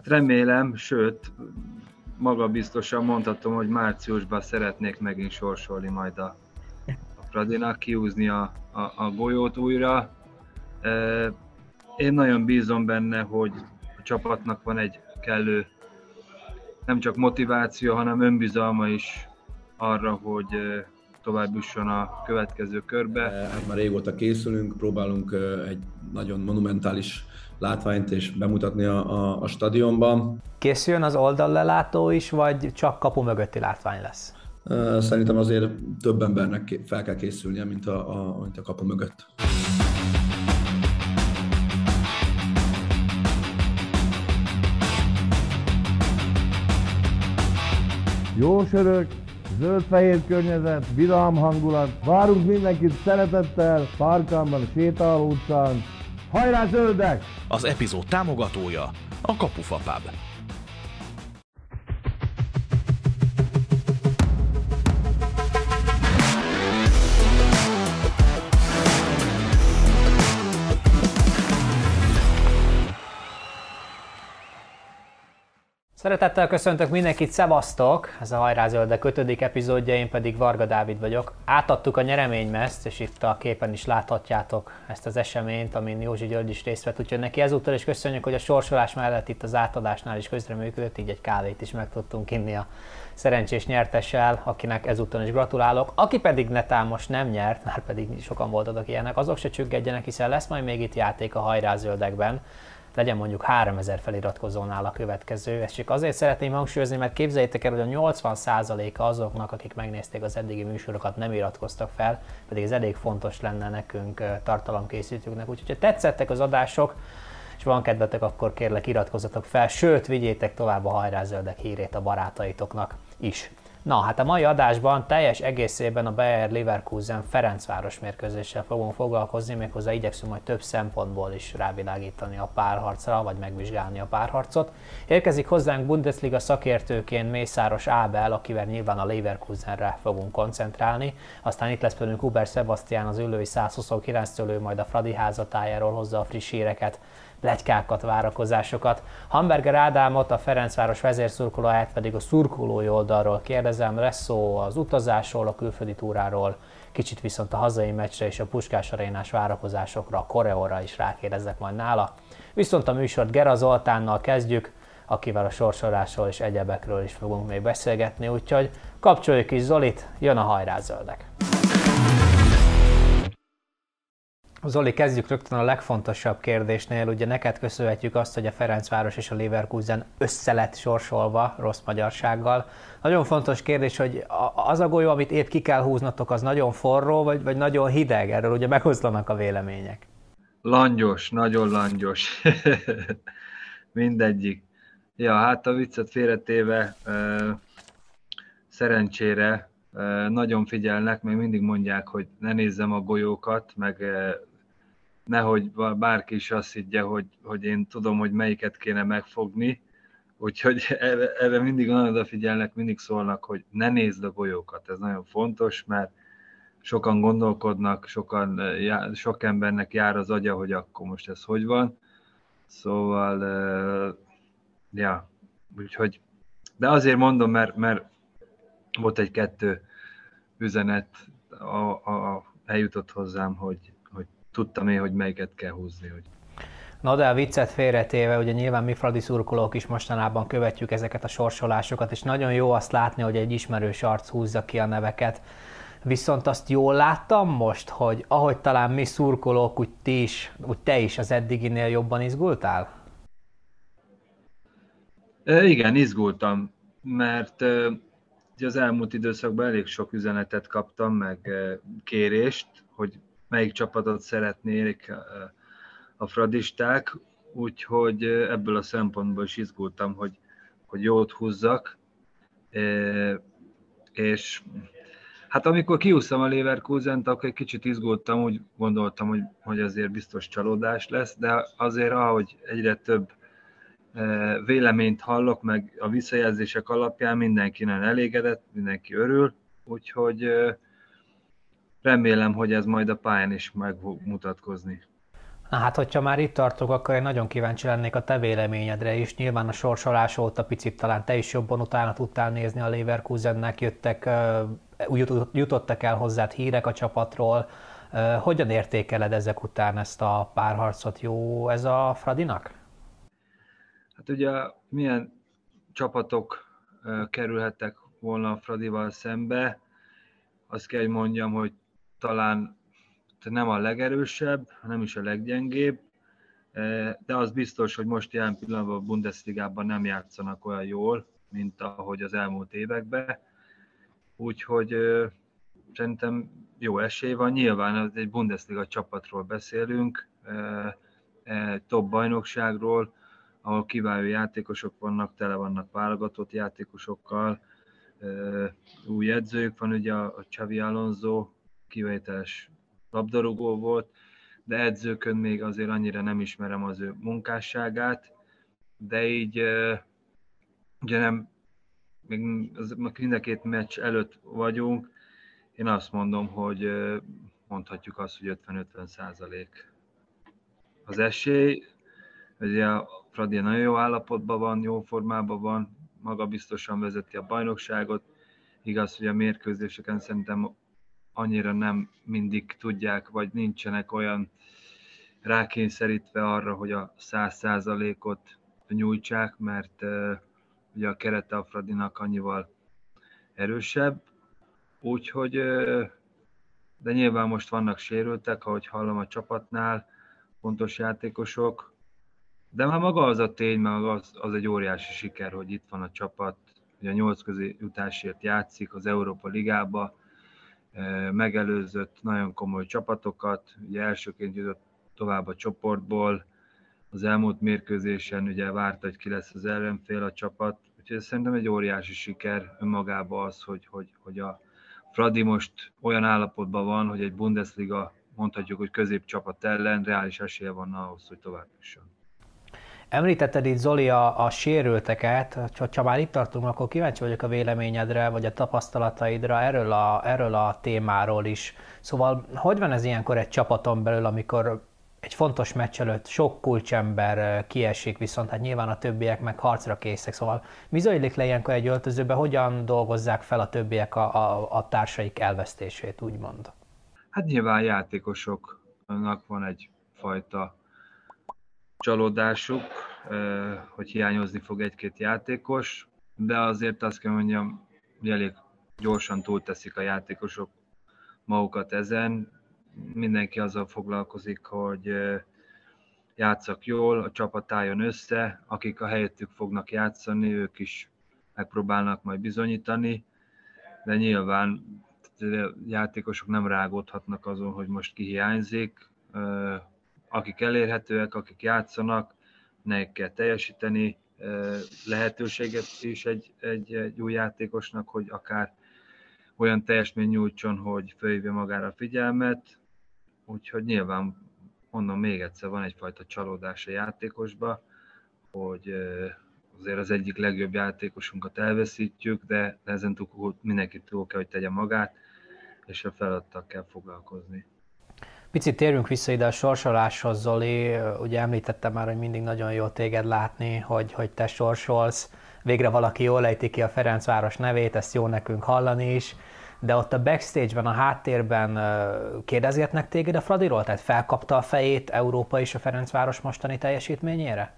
Hát remélem, sőt, magabiztosan mondhatom, hogy márciusban szeretnék megint sorsolni majd a, a Fradinak, kiúzni a, a, a golyót újra. Én nagyon bízom benne, hogy a csapatnak van egy kellő nem csak motiváció, hanem önbizalma is arra, hogy tovább jusson a következő körbe. Hát már régóta készülünk, próbálunk egy nagyon monumentális látványt és bemutatni a, a, a stadionban. Készüljön az oldallelátó is, vagy csak kapu mögötti látvány lesz? Szerintem azért több embernek fel kell készülnie, mint a, a, mint a kapu mögött. Jó sörök, zöld-fehér környezet, vidám hangulat. Várunk mindenkit szeretettel, Párkánban, Sétáló utcán. Hajrá zöldek! Az epizód támogatója a Kapufa Pub. Szeretettel köszöntök mindenkit, szevasztok! Ez a Hajrázöldek 5. epizódja, én pedig Varga Dávid vagyok. Átadtuk a nyereménymezt, és itt a képen is láthatjátok ezt az eseményt, amin Józsi György is részt vett, úgyhogy neki ezúttal is köszönjük, hogy a sorsolás mellett itt az átadásnál is közreműködött, így egy kávét is meg tudtunk inni a szerencsés nyertessel, akinek ezúttal is gratulálok. Aki pedig netán most nem nyert, már pedig sokan voltatok ilyenek, azok se csüggedjenek, hiszen lesz majd még itt játék a Hajrázöldekben legyen mondjuk 3000 feliratkozónál a következő. Ezt csak azért szeretném hangsúlyozni, mert képzeljétek el, hogy a 80%-a azoknak, akik megnézték az eddigi műsorokat, nem iratkoztak fel, pedig ez elég fontos lenne nekünk tartalomkészítőknek. Úgyhogy ha tetszettek az adások, és van kedvetek, akkor kérlek iratkozzatok fel, sőt, vigyétek tovább a hajrázöldek hírét a barátaitoknak is. Na, hát a mai adásban teljes egészében a Bayer Leverkusen Ferencváros mérkőzéssel fogunk foglalkozni, méghozzá igyekszünk majd több szempontból is rávilágítani a párharcra, vagy megvizsgálni a párharcot. Érkezik hozzánk Bundesliga szakértőként Mészáros Ábel, akivel nyilván a Leverkusenre fogunk koncentrálni. Aztán itt lesz velünk Uber Sebastian, az ülői 129-től, majd a Fradi házatájáról hozza a friss híreket legykákat, várakozásokat. Hamburger Ádámot, a Ferencváros vezérszurkolóját pedig a szurkolói oldalról kérdezem, lesz szó az utazásról, a külföldi túráról, kicsit viszont a hazai meccsre és a Puskás arénás várakozásokra, a koreóra is rákérdezek majd nála. Viszont a műsort Gera Zoltánnal kezdjük, akivel a sorsolásról és egyebekről is fogunk még beszélgetni, úgyhogy kapcsoljuk is Zolit, jön a hajrázöldek! Zoli, kezdjük rögtön a legfontosabb kérdésnél. Ugye neked köszönhetjük azt, hogy a Ferencváros és a Leverkusen össze lett sorsolva rossz magyarsággal. Nagyon fontos kérdés, hogy az a golyó, amit épp ki kell húznatok, az nagyon forró, vagy, vagy nagyon hideg? Erről ugye megoszlanak a vélemények. Langyos, nagyon langyos. Mindegyik. Ja, hát a viccet félretéve szerencsére nagyon figyelnek, még mindig mondják, hogy ne nézzem a golyókat, meg nehogy bárki is azt higgye, hogy, hogy én tudom, hogy melyiket kéne megfogni, úgyhogy erre, erre mindig nagyon odafigyelnek, mindig szólnak, hogy ne nézd a golyókat, ez nagyon fontos, mert sokan gondolkodnak, sokan, sok embernek jár az agya, hogy akkor most ez hogy van, szóval, ja, úgyhogy, de azért mondom, mert, mert volt egy-kettő üzenet, a, a, a, eljutott hozzám, hogy, tudtam én, hogy melyiket kell húzni. Hogy... Na de a viccet félretéve, ugye nyilván mi Fradi szurkolók is mostanában követjük ezeket a sorsolásokat, és nagyon jó azt látni, hogy egy ismerős arc húzza ki a neveket. Viszont azt jól láttam most, hogy ahogy talán mi szurkolók, úgy, ti is, úgy te is az eddiginél jobban izgultál? E, igen, izgultam, mert e, az elmúlt időszakban elég sok üzenetet kaptam, meg e, kérést, hogy melyik csapatot szeretnék a fradisták, úgyhogy ebből a szempontból is izgultam, hogy, hogy jót húzzak, és hát amikor kiúsztam a Leverkusen-t, akkor egy kicsit izgultam, úgy gondoltam, hogy, hogy azért biztos csalódás lesz, de azért ahogy egyre több véleményt hallok, meg a visszajelzések alapján mindenki nagyon elégedett, mindenki örül, úgyhogy remélem, hogy ez majd a pályán is meg fog mutatkozni. Na hát, hogyha már itt tartok, akkor én nagyon kíváncsi lennék a te véleményedre is. Nyilván a sorsolás óta picit talán te is jobban utána tudtál nézni a Leverkusennek, jöttek, jutottak el hozzád hírek a csapatról. Hogyan értékeled ezek után ezt a párharcot? Jó ez a Fradinak? Hát ugye milyen csapatok kerülhettek volna a Fradival szembe, azt kell, hogy mondjam, hogy talán nem a legerősebb, nem is a leggyengébb, de az biztos, hogy most jelen pillanatban a Bundesligában nem játszanak olyan jól, mint ahogy az elmúlt években. Úgyhogy szerintem jó esély van. Nyilván egy Bundesliga csapatról beszélünk, top bajnokságról, ahol kiváló játékosok vannak, tele vannak válogatott játékosokkal, új edzőjük van, ugye a Xavi Alonso kivételes labdarúgó volt, de edzőkön még azért annyira nem ismerem az ő munkásságát, de így ugye nem, még az, mind a két meccs előtt vagyunk, én azt mondom, hogy mondhatjuk azt, hogy 50-50 százalék az esély. Ugye a Fradi nagyon jó állapotban van, jó formában van, maga biztosan vezeti a bajnokságot. Igaz, hogy a mérkőzéseken szerintem annyira nem mindig tudják, vagy nincsenek olyan rákényszerítve arra, hogy a száz százalékot nyújtsák, mert ugye a kerete a Fradinak annyival erősebb, úgyhogy de nyilván most vannak sérültek, ahogy hallom a csapatnál, fontos játékosok, de már maga az a tény, meg az, az egy óriási siker, hogy itt van a csapat, hogy a nyolc közé jutásért játszik az Európa Ligába, megelőzött nagyon komoly csapatokat, ugye elsőként jutott tovább a csoportból, az elmúlt mérkőzésen ugye várta, hogy ki lesz az ellenfél a csapat, úgyhogy ez szerintem egy óriási siker önmagában az, hogy, hogy, hogy a Fradi most olyan állapotban van, hogy egy Bundesliga mondhatjuk, hogy középcsapat ellen reális esélye van ahhoz, hogy tovább jusson. Említetted itt Zoli a, a sérülteket, ha már itt tartunk, akkor kíváncsi vagyok a véleményedre, vagy a tapasztalataidra erről a, erről a témáról is. Szóval hogy van ez ilyenkor egy csapaton belül, amikor egy fontos meccs előtt sok kulcsember kiesik, viszont hát nyilván a többiek meg harcra készek. Szóval mi zajlik le ilyenkor egy öltözőben, hogyan dolgozzák fel a többiek a, a, a társaik elvesztését, úgymond? Hát nyilván játékosoknak van egyfajta csalódásuk, hogy hiányozni fog egy-két játékos, de azért azt kell mondjam, hogy elég gyorsan túlteszik a játékosok magukat ezen. Mindenki azzal foglalkozik, hogy játszak jól, a csapat álljon össze, akik a helyettük fognak játszani, ők is megpróbálnak majd bizonyítani, de nyilván játékosok nem rágódhatnak azon, hogy most ki hiányzik, akik elérhetőek, akik játszanak, nekik kell teljesíteni, lehetőséget is egy, egy, egy új játékosnak, hogy akár olyan teljesmény nyújtson, hogy fölhívja magára a figyelmet, úgyhogy nyilván mondom még egyszer, van egyfajta csalódás a játékosba, hogy azért az egyik legjobb játékosunkat elveszítjük, de ezen túl mindenki túl kell, hogy tegye magát, és a feladattal kell foglalkozni. Picit térjünk vissza ide a sorsoláshoz, Zoli. Ugye említettem már, hogy mindig nagyon jó téged látni, hogy, hogy te sorsolsz. Végre valaki jól ejti ki a Ferencváros nevét, ezt jó nekünk hallani is. De ott a backstage-ben, a háttérben kérdezgetnek téged a Fradiról? Tehát felkapta a fejét Európa és a Ferencváros mostani teljesítményére?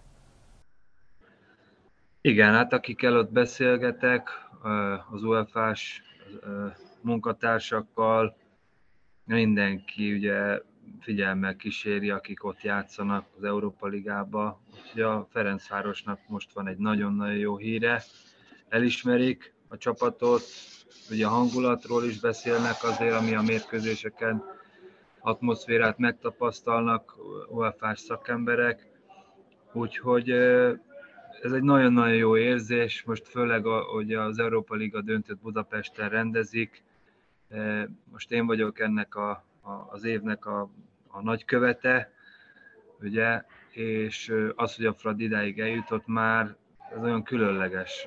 Igen, hát akikkel ott beszélgetek, az UEFA-s munkatársakkal, mindenki ugye figyelmel kíséri, akik ott játszanak az Európa Ligába. Úgyhogy a Ferencvárosnak most van egy nagyon-nagyon jó híre. Elismerik a csapatot, ugye a hangulatról is beszélnek azért, ami a mérkőzéseken atmoszférát megtapasztalnak UEFA-s szakemberek. Úgyhogy ez egy nagyon-nagyon jó érzés, most főleg, hogy az Európa Liga döntött Budapesten rendezik, most én vagyok ennek a, a, az évnek a, a nagykövete, ugye, és az, hogy a Frad idáig eljutott már, ez olyan különleges,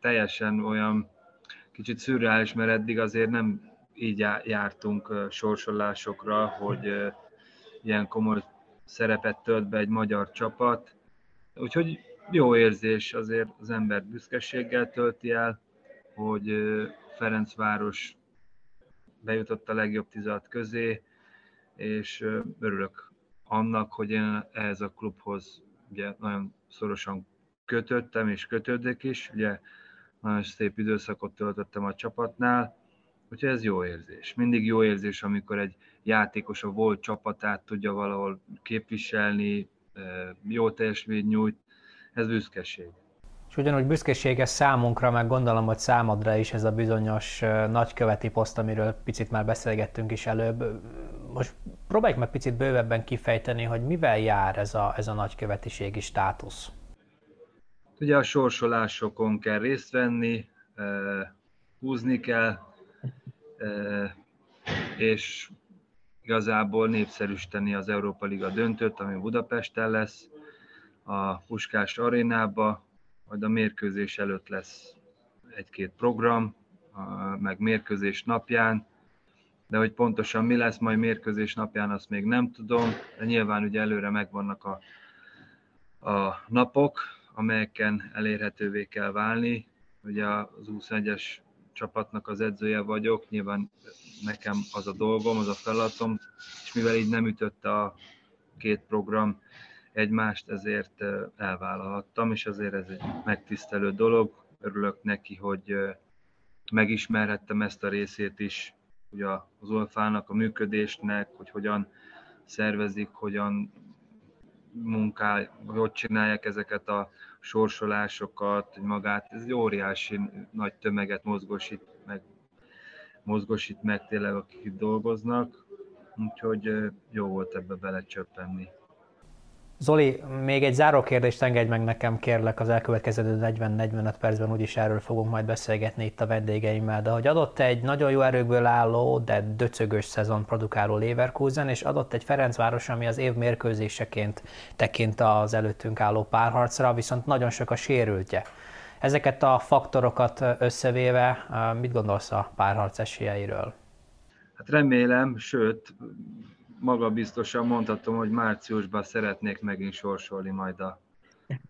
teljesen olyan kicsit szürreális, mert eddig azért nem így jártunk sorsolásokra, hogy ilyen komoly szerepet tölt be egy magyar csapat. Úgyhogy jó érzés, azért az ember büszkeséggel tölti el, hogy Ferencváros bejutott a legjobb 16 közé, és örülök annak, hogy én ehhez a klubhoz ugye nagyon szorosan kötöttem és kötődök is, ugye nagyon szép időszakot töltöttem a csapatnál, úgyhogy ez jó érzés. Mindig jó érzés, amikor egy játékos a volt csapatát tudja valahol képviselni, jó teljesítményt nyújt, ez büszkeség. És ugyanúgy büszkeséges számunkra, meg gondolom, hogy számodra is ez a bizonyos nagyköveti poszt, amiről picit már beszélgettünk is előbb. Most próbáljuk meg picit bővebben kifejteni, hogy mivel jár ez a, ez a nagykövetiségi státusz. Ugye a sorsolásokon kell részt venni, húzni kell, és igazából népszerűsíteni az Európa Liga döntőt, ami Budapesten lesz, a Puskás arénába, majd a mérkőzés előtt lesz egy-két program, meg mérkőzés napján, de hogy pontosan mi lesz majd mérkőzés napján, azt még nem tudom, de nyilván ugye előre megvannak a, a napok, amelyeken elérhetővé kell válni. Ugye az 21-es csapatnak az edzője vagyok, nyilván nekem az a dolgom, az a feladatom, és mivel így nem ütötte a két program egymást, ezért elvállalhattam, és azért ez egy megtisztelő dolog. Örülök neki, hogy megismerhettem ezt a részét is, ugye az Olfának, a működésnek, hogy hogyan szervezik, hogyan munkál, hogy csinálják ezeket a sorsolásokat, magát, ez egy óriási nagy tömeget mozgosít meg, mozgosít meg tényleg, akik itt dolgoznak, úgyhogy jó volt ebbe belecsöppenni. Zoli, még egy záró kérdést engedj meg nekem, kérlek, az elkövetkező 40-45 percben úgyis erről fogunk majd beszélgetni itt a vendégeimmel, de hogy adott egy nagyon jó erőkből álló, de döcögös szezon produkáló Leverkusen, és adott egy Ferencváros, ami az év mérkőzéseként tekint az előttünk álló párharcra, viszont nagyon sok a sérültje. Ezeket a faktorokat összevéve, mit gondolsz a párharc esélyeiről? Hát remélem, sőt, magabiztosan mondhatom, hogy márciusban szeretnék megint sorsolni majd a,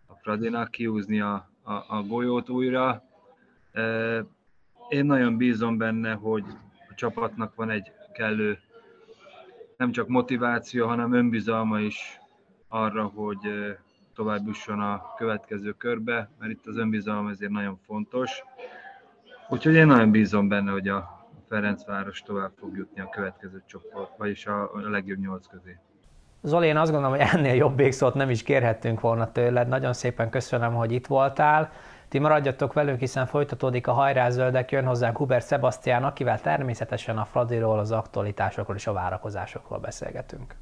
a Fradinak, kiúzni a, a, a golyót újra. Én nagyon bízom benne, hogy a csapatnak van egy kellő nem csak motiváció, hanem önbizalma is arra, hogy tovább jusson a következő körbe, mert itt az önbizalom ezért nagyon fontos. Úgyhogy én nagyon bízom benne, hogy a Ferencváros tovább fog jutni a következő csoport, vagyis a legjobb nyolc közé. Zoli, én azt gondolom, hogy ennél jobb végszót nem is kérhettünk volna tőled. Nagyon szépen köszönöm, hogy itt voltál. Ti maradjatok velünk, hiszen folytatódik a hajrázöldek, jön hozzánk Hubert Sebastian, akivel természetesen a Fradiról, az aktualitásokról és a várakozásokról beszélgetünk.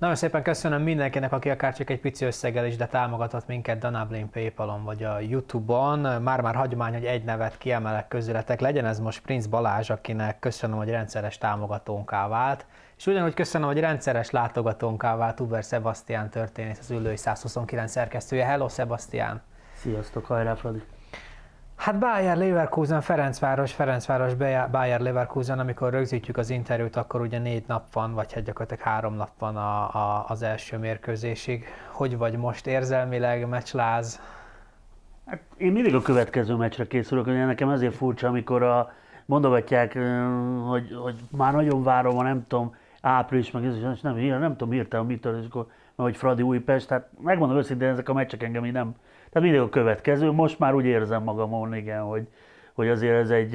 Nagyon szépen köszönöm mindenkinek, aki akár csak egy pici összeggel is, de támogatott minket Danablin Paypalon vagy a Youtube-on. Már-már hagyomány, hogy egy nevet kiemelek közületek. Legyen ez most Prince Balázs, akinek köszönöm, hogy rendszeres támogatónká vált. És ugyanúgy köszönöm, hogy rendszeres látogatónká vált Uber Sebastian történész, az ülői 129 szerkesztője. Hello, Sebastian! Sziasztok, hajrá, Fradi! Hát Bayer Leverkusen, Ferencváros, Ferencváros, Bayer Leverkusen, amikor rögzítjük az interjút, akkor ugye négy nap van, vagy hát gyakorlatilag három nap van a, a, az első mérkőzésig. Hogy vagy most érzelmileg, meccsláz? Hát én mindig a következő meccsre készülök, hogy nekem ezért furcsa, amikor a, mondogatják, hogy, hogy már nagyon várom, a nem tudom, április, meg ez és nem, nem tudom hirtelen mitől, és akkor, hogy Fradi Újpest, tehát megmondom őszintén, ezek a meccsek engem így nem, tehát mindig a következő. Most már úgy érzem magamon, igen, hogy, hogy azért ez egy,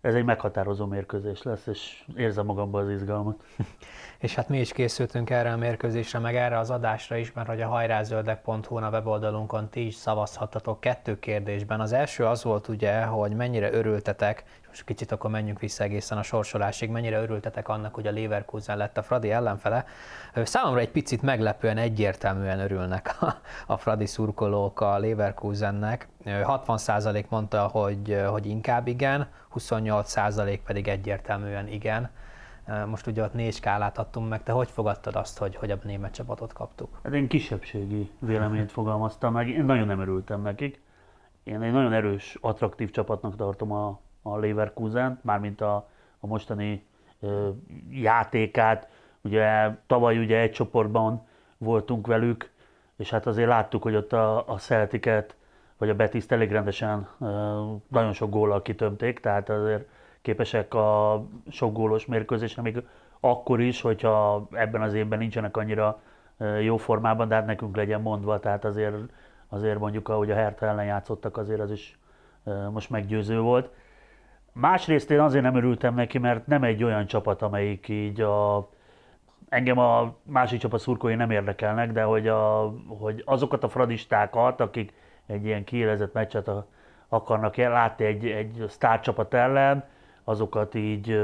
ez egy meghatározó mérkőzés lesz, és érzem magamban az izgalmat. és hát mi is készültünk erre a mérkőzésre, meg erre az adásra is, mert hogy a hajrázöldek.hu a weboldalunkon ti is szavazhattatok kettő kérdésben. Az első az volt ugye, hogy mennyire örültetek, most kicsit akkor menjünk vissza egészen a sorsolásig, mennyire örültetek annak, hogy a Leverkusen lett a Fradi ellenfele. Számomra egy picit meglepően egyértelműen örülnek a, a Fradi szurkolók a Leverkusennek. 60% mondta, hogy, hogy inkább igen, 28% pedig egyértelműen igen. Most ugye ott négy skálát adtunk meg, te hogy fogadtad azt, hogy, hogy a német csapatot kaptuk? Hát én kisebbségi véleményt fogalmaztam meg, én nagyon nem örültem nekik. Én egy nagyon erős, attraktív csapatnak tartom a, a Leverkusen, mármint a, a mostani játékát. Ugye tavaly ugye egy csoportban voltunk velük, és hát azért láttuk, hogy ott a, a Celtic-et, vagy a Betis elég rendesen nagyon sok góllal kitömték, tehát azért képesek a sok gólos mérkőzésre, még akkor is, hogyha ebben az évben nincsenek annyira jó formában, de hát nekünk legyen mondva, tehát azért, azért mondjuk, ahogy a Hertha ellen játszottak, azért az is most meggyőző volt. Másrészt én azért nem örültem neki, mert nem egy olyan csapat, amelyik így a, engem a másik csapat szurkói nem érdekelnek, de hogy, a, hogy azokat a fradistákat, akik egy ilyen kiélezett meccset akarnak látni egy, egy sztárcsapat ellen, azokat így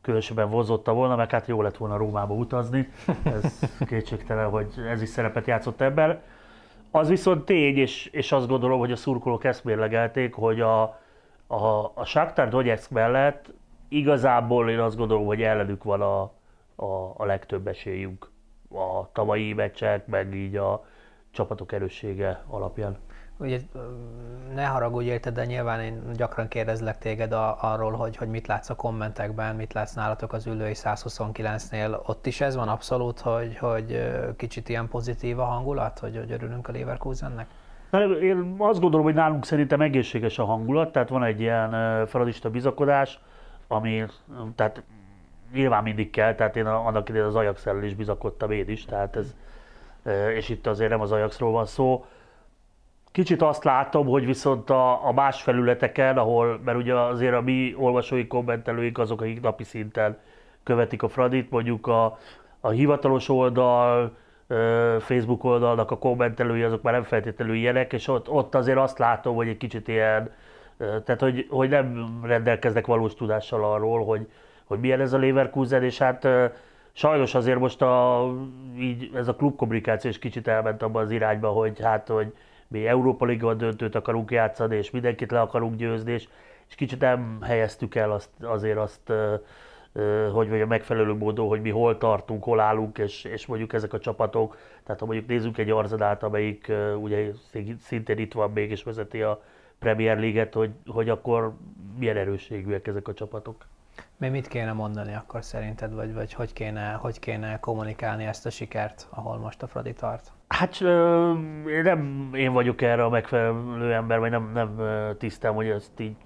különösebben vozotta volna, mert hát jó lett volna Rómába utazni. Ez kétségtelen, hogy ez is szerepet játszott ebben. Az viszont tény, és, és azt gondolom, hogy a szurkolók ezt mérlegelték, hogy a, a, a Shakhtar Donetsk mellett igazából én azt gondolom, hogy ellenük van a, a, a legtöbb esélyünk a tavalyi meccsek, meg így a csapatok erőssége alapján ugye ne haragudj érted, de nyilván én gyakran kérdezlek téged a, arról, hogy, hogy mit látsz a kommentekben, mit látsz nálatok az ülői 129-nél. Ott is ez van abszolút, hogy, hogy kicsit ilyen pozitív a hangulat, hogy, hogy örülünk a Leverkusennek? Én azt gondolom, hogy nálunk szerintem egészséges a hangulat, tehát van egy ilyen feladista bizakodás, ami, tehát nyilván mindig kell, tehát én annak idején az ajax is bizakodtam én is, tehát ez, és itt azért nem az Ajaxról van szó, Kicsit azt látom, hogy viszont a, a más felületeken, ahol, mert ugye azért a mi olvasói kommentelőink azok, akik napi szinten követik a Fradit, mondjuk a, a hivatalos oldal, Facebook oldalnak a kommentelői, azok már nem feltétlenül ilyenek, és ott, ott azért azt látom, hogy egy kicsit ilyen, tehát hogy, hogy nem rendelkeznek valós tudással arról, hogy, hogy milyen ez a Leverkusen, és hát sajnos azért most a, így ez a klubkommunikáció is kicsit elment abba az irányba, hogy hát, hogy mi Európa Liga döntőt akarunk játszani, és mindenkit le akarunk győzni, és, és kicsit nem helyeztük el azt, azért azt, hogy vagy a megfelelő módon, hogy mi hol tartunk, hol állunk, és, és mondjuk ezek a csapatok, tehát ha mondjuk nézzük egy Arzadát, amelyik ugye szintén itt van még, és vezeti a Premier League-et, hogy, hogy akkor milyen erősségűek ezek a csapatok. Mi mit kéne mondani akkor szerinted, vagy, vagy hogy, kéne, hogy kéne kommunikálni ezt a sikert, ahol most a Fradi tart? Hát nem én vagyok erre a megfelelő ember, vagy nem, nem tisztem, hogy ezt így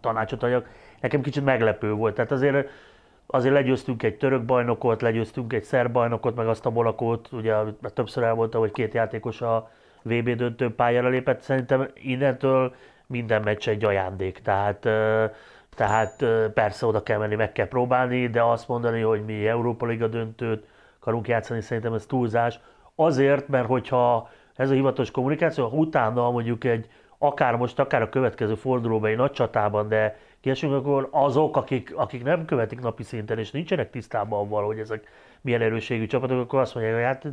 tanácsot adjak. Nekem kicsit meglepő volt. Tehát azért, azért legyőztünk egy török bajnokot, legyőztünk egy szerb bajnokot, meg azt a Monakót, ugye többször elmondta, hogy két játékos a VB döntő pályára lépett. Szerintem innentől minden meccs egy ajándék. Tehát, tehát persze oda kell menni, meg kell próbálni, de azt mondani, hogy mi Európa Liga döntőt akarunk játszani, szerintem ez túlzás. Azért, mert hogyha ez a hivatalos kommunikáció, ha utána mondjuk egy akár most, akár a következő fordulóban egy nagy csatában, de kiesünk, akkor azok, akik, akik nem követik napi szinten, és nincsenek tisztában avval, hogy ezek milyen erőségű csapatok, akkor azt mondják, hogy hát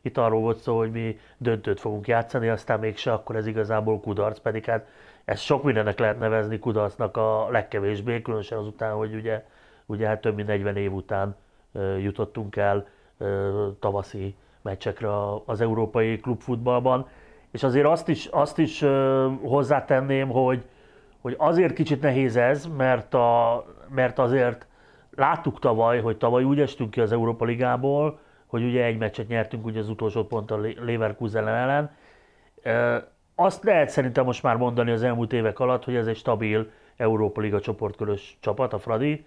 itt arról volt szó, hogy mi döntőt fogunk játszani, aztán mégse, akkor ez igazából kudarc, pedig hát ezt sok mindennek lehet nevezni kudarcnak a legkevésbé, különösen azután, hogy ugye, ugye hát több mint 40 év után jutottunk el tavaszi meccsekre az európai klubfutballban. És azért azt is, azt is hozzátenném, hogy, hogy azért kicsit nehéz ez, mert, a, mert azért láttuk tavaly, hogy tavaly úgy estünk ki az Európa Ligából, hogy ugye egy meccset nyertünk ugye az utolsó pont a Leverkusen ellen. Azt lehet szerintem most már mondani az elmúlt évek alatt, hogy ez egy stabil Európa Liga csoportkörös csapat, a Fradi,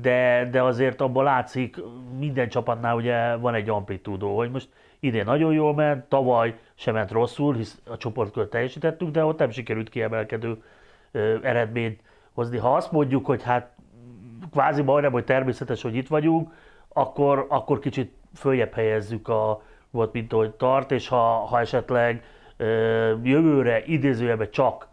de, de azért abban látszik, minden csapatnál ugye van egy amplitúdó, hogy most idén nagyon jól ment, tavaly sem ment rosszul, hisz a csoportkört teljesítettük, de ott nem sikerült kiemelkedő eredményt hozni. Ha azt mondjuk, hogy hát kvázi majdnem, hogy természetes, hogy itt vagyunk, akkor, akkor kicsit följebb helyezzük a volt, mint ahogy tart, és ha, ha esetleg jövőre idézőjelben csak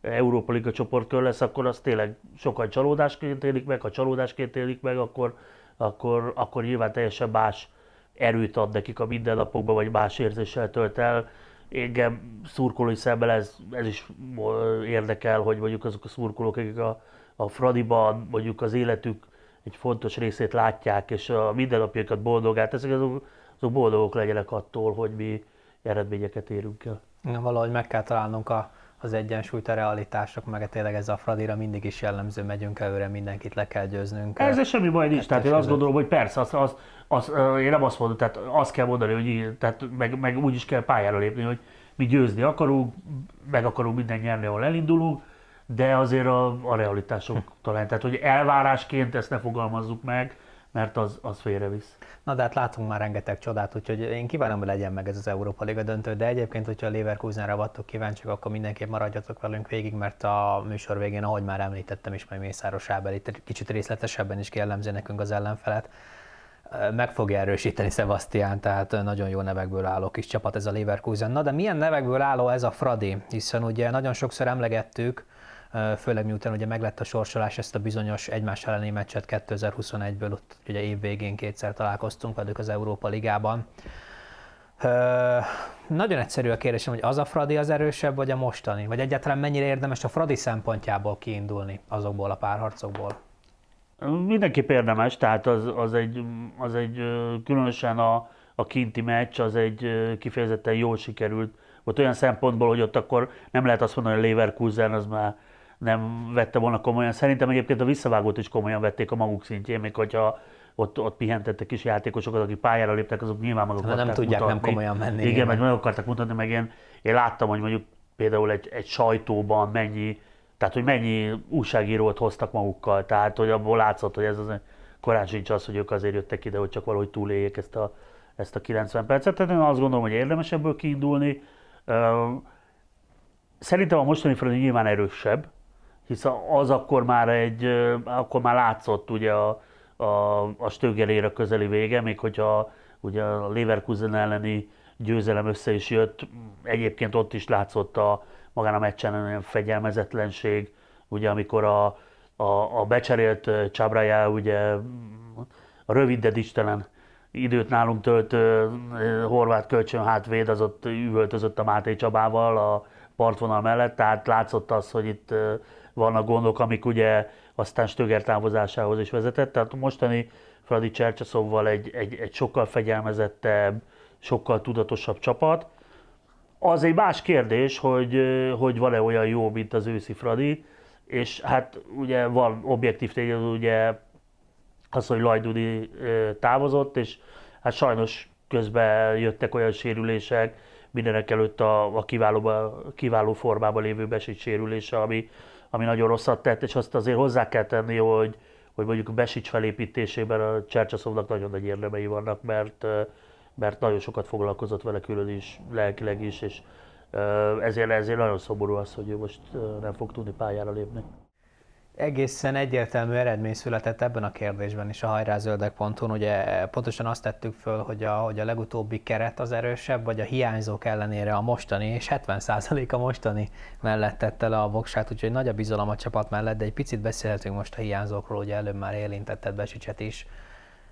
Európa Liga csoportkör lesz, akkor az tényleg sokan csalódásként élik meg, ha csalódásként élik meg, akkor, akkor, akkor nyilván teljesen más erőt ad nekik a mindennapokban, vagy más érzéssel tölt el. Engem szurkolói szemben ez, ez is érdekel, hogy mondjuk azok a szurkolók, akik a, a Fradiban mondjuk az életük egy fontos részét látják, és a mindennapjaikat boldogát, ezek azok, azok boldogok legyenek attól, hogy mi eredményeket érünk el. Valahogy meg kell találnunk a, az egyensúlyt a realitások, meg tényleg ez a Fradira mindig is jellemző, megyünk előre, mindenkit le kell győznünk. Ezzel semmi baj nincs, tehát én azt gondolom, hogy persze, az, az, az, én nem azt mondom, tehát azt kell mondani, hogy tehát meg, meg úgy is kell pályára lépni, hogy mi győzni akarunk, meg akarunk minden nyerni, ahol elindulunk, de azért a, a realitások talán, tehát hogy elvárásként ezt ne fogalmazzuk meg, mert az, az félrevisz. Na de hát látunk már rengeteg csodát, úgyhogy én kívánom, hogy legyen meg ez az Európa Liga döntő, de egyébként, hogyha a Leverkusenre vattok kíváncsiak, akkor mindenképp maradjatok velünk végig, mert a műsor végén, ahogy már említettem is, majd Mészáros Ábel itt kicsit részletesebben is kijellemzi nekünk az ellenfelet, meg fogja erősíteni Sebastian, tehát nagyon jó nevekből álló kis csapat ez a Leverkusen. Na de milyen nevekből álló ez a Fradi? Hiszen ugye nagyon sokszor emlegettük, főleg miután ugye meglett a sorsolás, ezt a bizonyos egymás elleni meccset 2021-ből, ott ugye év végén kétszer találkoztunk velük az Európa Ligában. Ö, nagyon egyszerű a kérdésem, hogy az a Fradi az erősebb, vagy a mostani? Vagy egyáltalán mennyire érdemes a Fradi szempontjából kiindulni azokból a párharcokból? Mindenképp érdemes, tehát az, az, egy, az egy különösen a, a kinti meccs, az egy kifejezetten jól sikerült. Volt olyan szempontból, hogy ott akkor nem lehet azt mondani, hogy Leverkusen az már nem vette volna komolyan. Szerintem egyébként a visszavágót is komolyan vették a maguk szintjén, még hogyha ott, ott pihentettek is játékosokat, akik pályára léptek, azok nyilván meg akarták Nem tudják mutatni. nem komolyan menni. Igen, igen. meg meg akarták mutatni, meg én, én láttam, hogy mondjuk például egy, egy sajtóban mennyi, tehát hogy mennyi újságírót hoztak magukkal, tehát hogy abból látszott, hogy ez az, korán sincs az, hogy ők azért jöttek ide, hogy csak valahogy túléljék ezt a, ezt a 90 percet. Tehát én azt gondolom, hogy érdemes ebből kiindulni. Szerintem a mostani Fradi nyilván erősebb, hisz az akkor már egy, akkor már látszott ugye a, a, a Stögelér közeli vége, még hogyha ugye a Leverkusen elleni győzelem össze is jött, egyébként ott is látszott a, magán a meccsen olyan fegyelmezetlenség, ugye amikor a, a, a becserélt Csábrájá ugye a rövid, de istelen időt nálunk töltő horvát kölcsön hátvéd, az ott üvöltözött a Máté Csabával a partvonal mellett, tehát látszott az, hogy itt vannak gondok, amik ugye aztán Stöger távozásához is vezetett. Tehát a mostani Fradi Csercsaszóval egy, egy, egy sokkal fegyelmezettebb, sokkal tudatosabb csapat. Az egy más kérdés, hogy, hogy van-e olyan jó, mint az őszi Fradi, és hát ugye van objektív tényező, ugye az, hogy Lajdudi távozott, és hát sajnos közben jöttek olyan sérülések, mindenek előtt a, a kiváló, kiváló formában lévő Besics sérülése, ami, ami nagyon rosszat tett, és azt azért hozzá kell tenni, hogy, hogy mondjuk Besics felépítésében a Csercsaszovnak nagyon nagy érdemei vannak, mert, mert nagyon sokat foglalkozott vele külön is, lelkileg is, és ezért, ezért nagyon szomorú az, hogy ő most nem fog tudni pályára lépni egészen egyértelmű eredmény született ebben a kérdésben is a hajrázöldek.hu. Ugye pontosan azt tettük föl, hogy a, hogy a legutóbbi keret az erősebb, vagy a hiányzók ellenére a mostani, és 70% a mostani mellett tette le a voksát, úgyhogy nagy a bizalom a csapat mellett, de egy picit beszélhetünk most a hiányzókról, ugye előbb már élintetted Besicset is.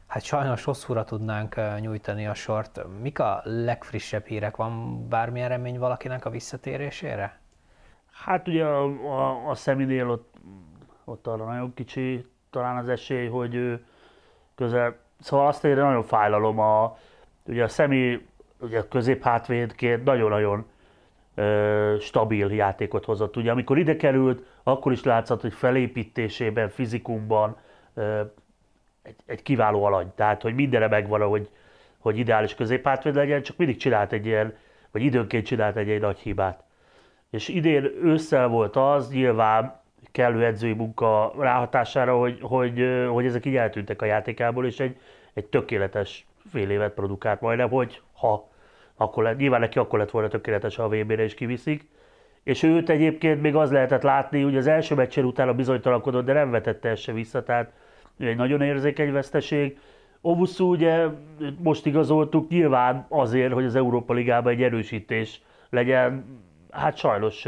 Hát sajnos hosszúra tudnánk nyújtani a sort. Mik a legfrissebb hírek? Van bármilyen remény valakinek a visszatérésére? Hát ugye a, a, a szeminél ott ott arra nagyon kicsi talán az esély, hogy ő közel, szóval azt érde nagyon fájlalom a, ugye a szemi, ugye középhátvédként nagyon-nagyon ö, stabil játékot hozott. Ugye amikor ide került, akkor is látszott, hogy felépítésében, fizikumban ö, egy, egy kiváló alany. Tehát, hogy mindenre megvan, hogy, hogy ideális középhátvéd legyen, csak mindig csinált egy ilyen, vagy időnként csinált egy, egy nagy hibát. És idén ősszel volt az, nyilván kellő edzői munka ráhatására, hogy, hogy, hogy ezek így eltűntek a játékából, és egy, egy tökéletes fél évet produkált majdnem, hogy ha akkor lett, nyilván neki akkor lett volna tökéletes, ha a VB-re is kiviszik. És őt egyébként még az lehetett látni, hogy az első meccsen utána bizonytalankodott, de nem vetette ezt se vissza, tehát egy nagyon érzékeny veszteség. Obuszú ugye most igazoltuk, nyilván azért, hogy az Európa Ligában egy erősítés legyen, hát sajnos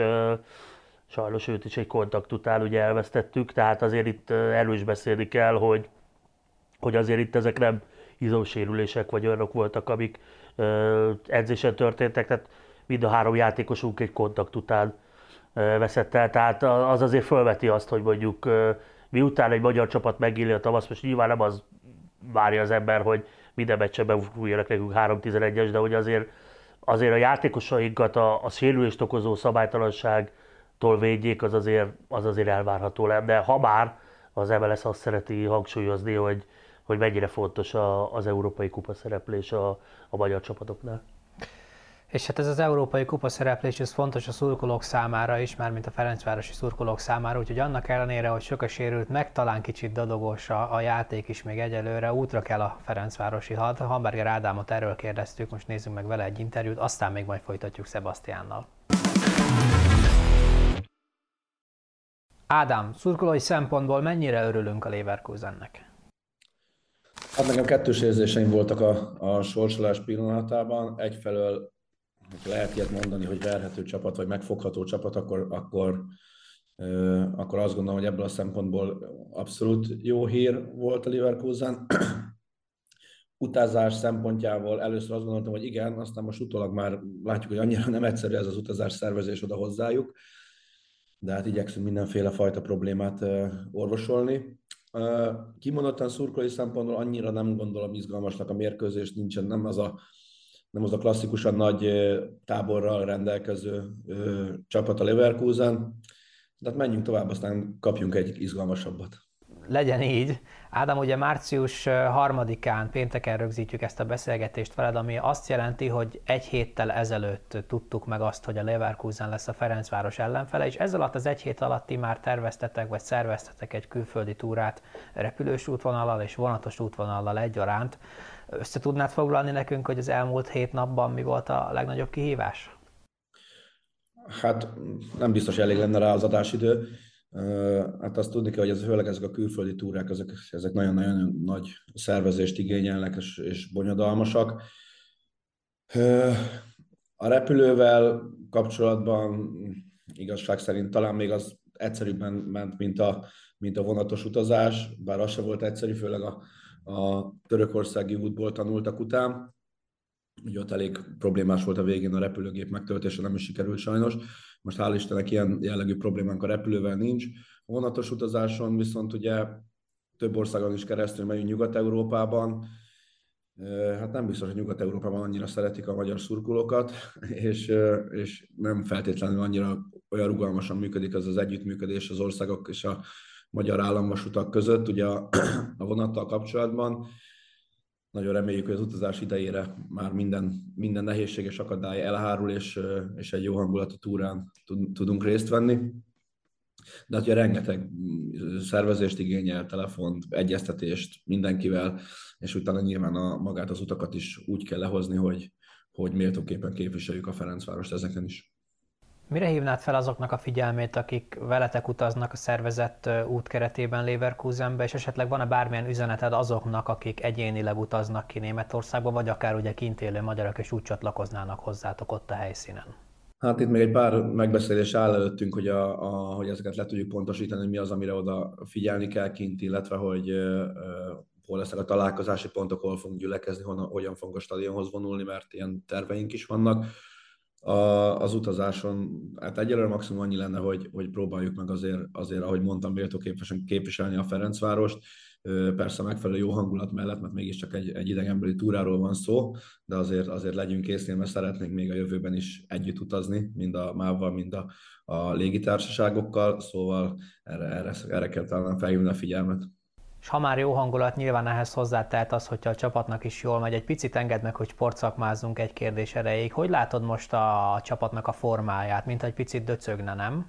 sajnos őt is egy kontakt ugye elvesztettük, tehát azért itt erről is beszélni kell, hogy, hogy azért itt ezek nem izósérülések vagy olyanok voltak, amik edzésen történtek, tehát mind a három játékosunk egy kontakt után veszett el, tehát az azért felveti azt, hogy mondjuk miután egy magyar csapat megéli a tavasz, most nyilván nem az várja az ember, hogy minden meccsen befújjanak nekünk 3-11-es, de hogy azért, azért a játékosainkat a, a sérülést okozó szabálytalanság tól védjék, az azért, az azért elvárható le. De ha bár az MLS azt szereti hangsúlyozni, hogy, hogy mennyire fontos a, az európai kupa szereplés a, a magyar csapatoknál. És hát ez az európai kupa szereplés, ez fontos a szurkolók számára is, már mint a Ferencvárosi szurkolók számára, úgyhogy annak ellenére, hogy sok a sérült, meg talán kicsit dadogós a, a játék is még egyelőre, útra kell a Ferencvárosi had. Hamburger Ádámot erről kérdeztük, most nézzük meg vele egy interjút, aztán még majd folytatjuk Sebastiánnal. Ádám, szurkolói szempontból mennyire örülünk a Leverkusennek? Hát nekem kettős érzéseim voltak a, a sorsolás pillanatában. Egyfelől lehet ilyet mondani, hogy verhető csapat, vagy megfogható csapat, akkor, akkor, akkor azt gondolom, hogy ebből a szempontból abszolút jó hír volt a Leverkusen. Utazás szempontjából először azt gondoltam, hogy igen, aztán most utólag már látjuk, hogy annyira nem egyszerű ez az utazás szervezés oda hozzájuk, de hát igyekszünk mindenféle fajta problémát orvosolni. Kimondottan szurkolói szempontból annyira nem gondolom izgalmasnak a mérkőzés, nincsen nem az a nem az a klasszikusan nagy táborral rendelkező csapat a Leverkusen. De hát menjünk tovább, aztán kapjunk egy izgalmasabbat. Legyen így. Ádám, ugye március harmadikán, pénteken rögzítjük ezt a beszélgetést veled, ami azt jelenti, hogy egy héttel ezelőtt tudtuk meg azt, hogy a Leverkusen lesz a Ferencváros ellenfele, és ezzel alatt az egy hét alatt ti már terveztetek, vagy szerveztetek egy külföldi túrát repülős útvonallal és vonatos útvonallal egyaránt. Össze tudnád foglalni nekünk, hogy az elmúlt hét napban mi volt a legnagyobb kihívás? Hát nem biztos elég lenne rá az adásidő. Hát azt tudni kell, hogy ez, főleg ezek a külföldi túrák, ezek, ezek nagyon-nagyon nagy szervezést igényelnek és, és bonyodalmasak. A repülővel kapcsolatban igazság szerint talán még az egyszerűbben ment, mint a, mint a vonatos utazás, bár az sem volt egyszerű, főleg a, a törökországi útból tanultak után. Ugye ott elég problémás volt a végén a repülőgép megtöltése, nem is sikerült sajnos. Most hál' Istennek ilyen jellegű problémánk a repülővel nincs. A vonatos utazáson viszont ugye több országon is keresztül megyünk Nyugat-Európában, Hát nem biztos, hogy Nyugat-Európában annyira szeretik a magyar szurkolókat, és, és nem feltétlenül annyira olyan rugalmasan működik az az együttműködés az országok és a magyar államvasutak között, ugye a, a vonattal kapcsolatban. Nagyon reméljük, hogy az utazás idejére már minden, minden nehézséges akadály elhárul, és, és egy jó hangulatú túrán tudunk részt venni. De hát ugye rengeteg szervezést igényel, telefont, egyeztetést mindenkivel, és utána nyilván a, magát az utakat is úgy kell lehozni, hogy, hogy méltóképpen képviseljük a Ferencvárost ezeken is. Mire hívnád fel azoknak a figyelmét, akik veletek utaznak a szervezett út keretében Leverkusenbe, és esetleg van-e bármilyen üzeneted azoknak, akik egyénileg utaznak ki Németországba, vagy akár ugye kint élő magyarok, és úgy csatlakoznának hozzátok ott a helyszínen? Hát itt még egy pár megbeszélés áll előttünk, hogy, a, a, hogy ezeket le tudjuk pontosítani, hogy mi az, amire oda figyelni kell kint, illetve hogy uh, hol lesznek a találkozási pontok, hol fogunk gyülekezni, honnan, hogyan fogunk a stadionhoz vonulni, mert ilyen terveink is vannak a, az utazáson, hát egyelőre maximum annyi lenne, hogy, hogy próbáljuk meg azért, azért ahogy mondtam, méltó képviselni a Ferencvárost, persze megfelelő jó hangulat mellett, mert mégiscsak egy, egy idegenbeli túráról van szó, de azért, azért legyünk késznél, mert szeretnénk még a jövőben is együtt utazni, mind a MÁV-val, mind a, a légitársaságokkal, szóval erre, erre, erre kell talán felhívni a figyelmet. És ha már jó hangulat, nyilván ehhez hozzátelt az, hogyha a csapatnak is jól megy. Egy picit engedd meg, hogy sportszakmázzunk egy kérdés erejéig. Hogy látod most a csapatnak a formáját, mint egy picit döcögne, nem?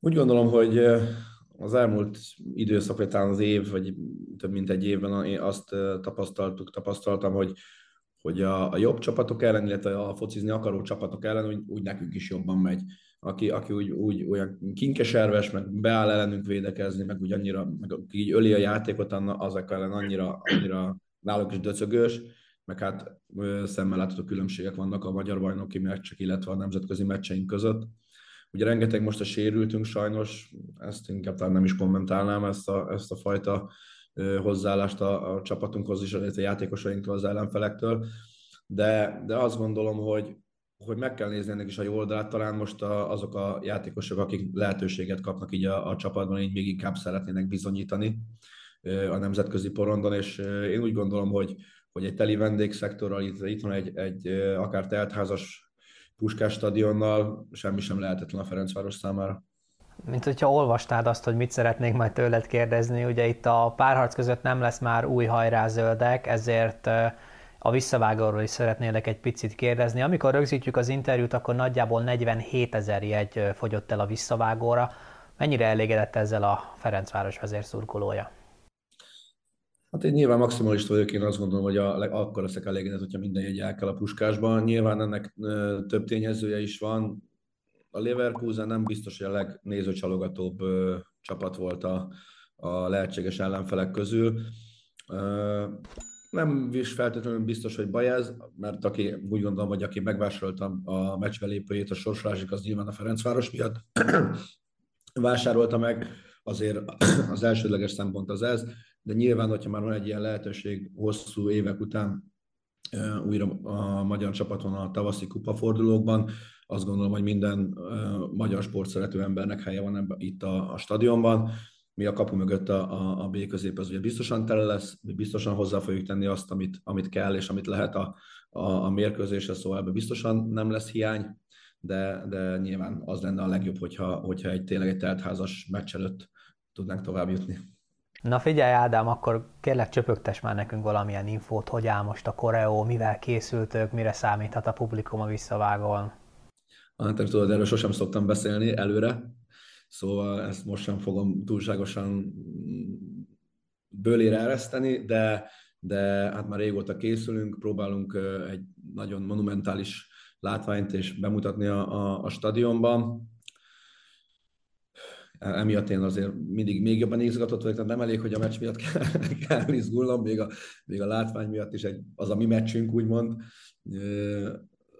Úgy gondolom, hogy az elmúlt időszak, vagy talán az év, vagy több mint egy évben azt tapasztaltuk, tapasztaltam, hogy, hogy a, a jobb csapatok ellen, illetve a focizni akaró csapatok ellen úgy, úgy nekünk is jobban megy aki, aki úgy, úgy olyan kinkeserves, meg beáll ellenünk védekezni, meg úgy annyira, meg így öli a játékot, azok ellen annyira, annyira náluk is döcögős, meg hát szemmel látható különbségek vannak a magyar bajnoki meccsek, illetve a nemzetközi meccseink között. Ugye rengeteg most a sérültünk sajnos, ezt inkább talán nem is kommentálnám, ezt a, ezt a fajta hozzáállást a, a csapatunkhoz is, a játékosainktól, az ellenfelektől, de, de azt gondolom, hogy, hogy meg kell nézni ennek is a jó oldalát, talán most a, azok a játékosok, akik lehetőséget kapnak így a, a csapatban, így még inkább szeretnének bizonyítani a nemzetközi porondon, és én úgy gondolom, hogy, hogy egy teli vendégszektorral itt, itt van egy, egy akár teltházas Puskás stadionnal, semmi sem lehetetlen a Ferencváros számára. Mint hogyha olvastád azt, hogy mit szeretnék majd tőled kérdezni, ugye itt a párharc között nem lesz már új hajrázöldek, ezért a visszavágóról is szeretnélek egy picit kérdezni. Amikor rögzítjük az interjút, akkor nagyjából 47 ezer jegy fogyott el a visszavágóra. Mennyire elégedett ezzel a Ferencváros vezérszurkolója? Hát én nyilván maximalista vagyok, én azt gondolom, hogy a, akkor leszek elégedett, hogyha minden jegy el kell a puskásban. Nyilván ennek több tényezője is van. A Leverkusen nem biztos, hogy a legnézőcsalogatóbb csapat volt a, a lehetséges ellenfelek közül. Nem is feltétlenül biztos, hogy baj ez, mert aki úgy gondolom, hogy aki megvásárolta a meccsbelépőjét a sorsolásig, az nyilván a Ferencváros miatt vásárolta meg, azért az elsődleges szempont az ez, de nyilván, hogyha már van egy ilyen lehetőség hosszú évek után újra a magyar csapaton a tavaszi kupafordulókban, azt gondolom, hogy minden magyar sportszerető embernek helye van ebbe, itt a, a stadionban, mi a kapu mögött a, a, a B közép az ugye biztosan tele lesz, mi biztosan hozzá fogjuk tenni azt, amit, amit kell és amit lehet a, a, a mérkőzésre, szóval ebben biztosan nem lesz hiány, de, de nyilván az lenne a legjobb, hogyha, hogyha egy tényleg egy teltházas meccs előtt tudnánk tovább jutni. Na figyelj Ádám, akkor kérlek csöpögtes már nekünk valamilyen infót, hogy áll most a koreó, mivel készültök, mire számíthat a publikum a visszavágón? Hát tudod, erről sosem szoktam beszélni előre, Szóval ezt most sem fogom túlságosan bőlére ereszteni, de, de hát már régóta készülünk, próbálunk egy nagyon monumentális látványt és bemutatni a, a, a stadionban. Emiatt én azért mindig még jobban izgatott vagyok, tehát nem elég, hogy a meccs miatt kell, kell izgulnom, még a, még a látvány miatt is egy, az a mi meccsünk, úgymond.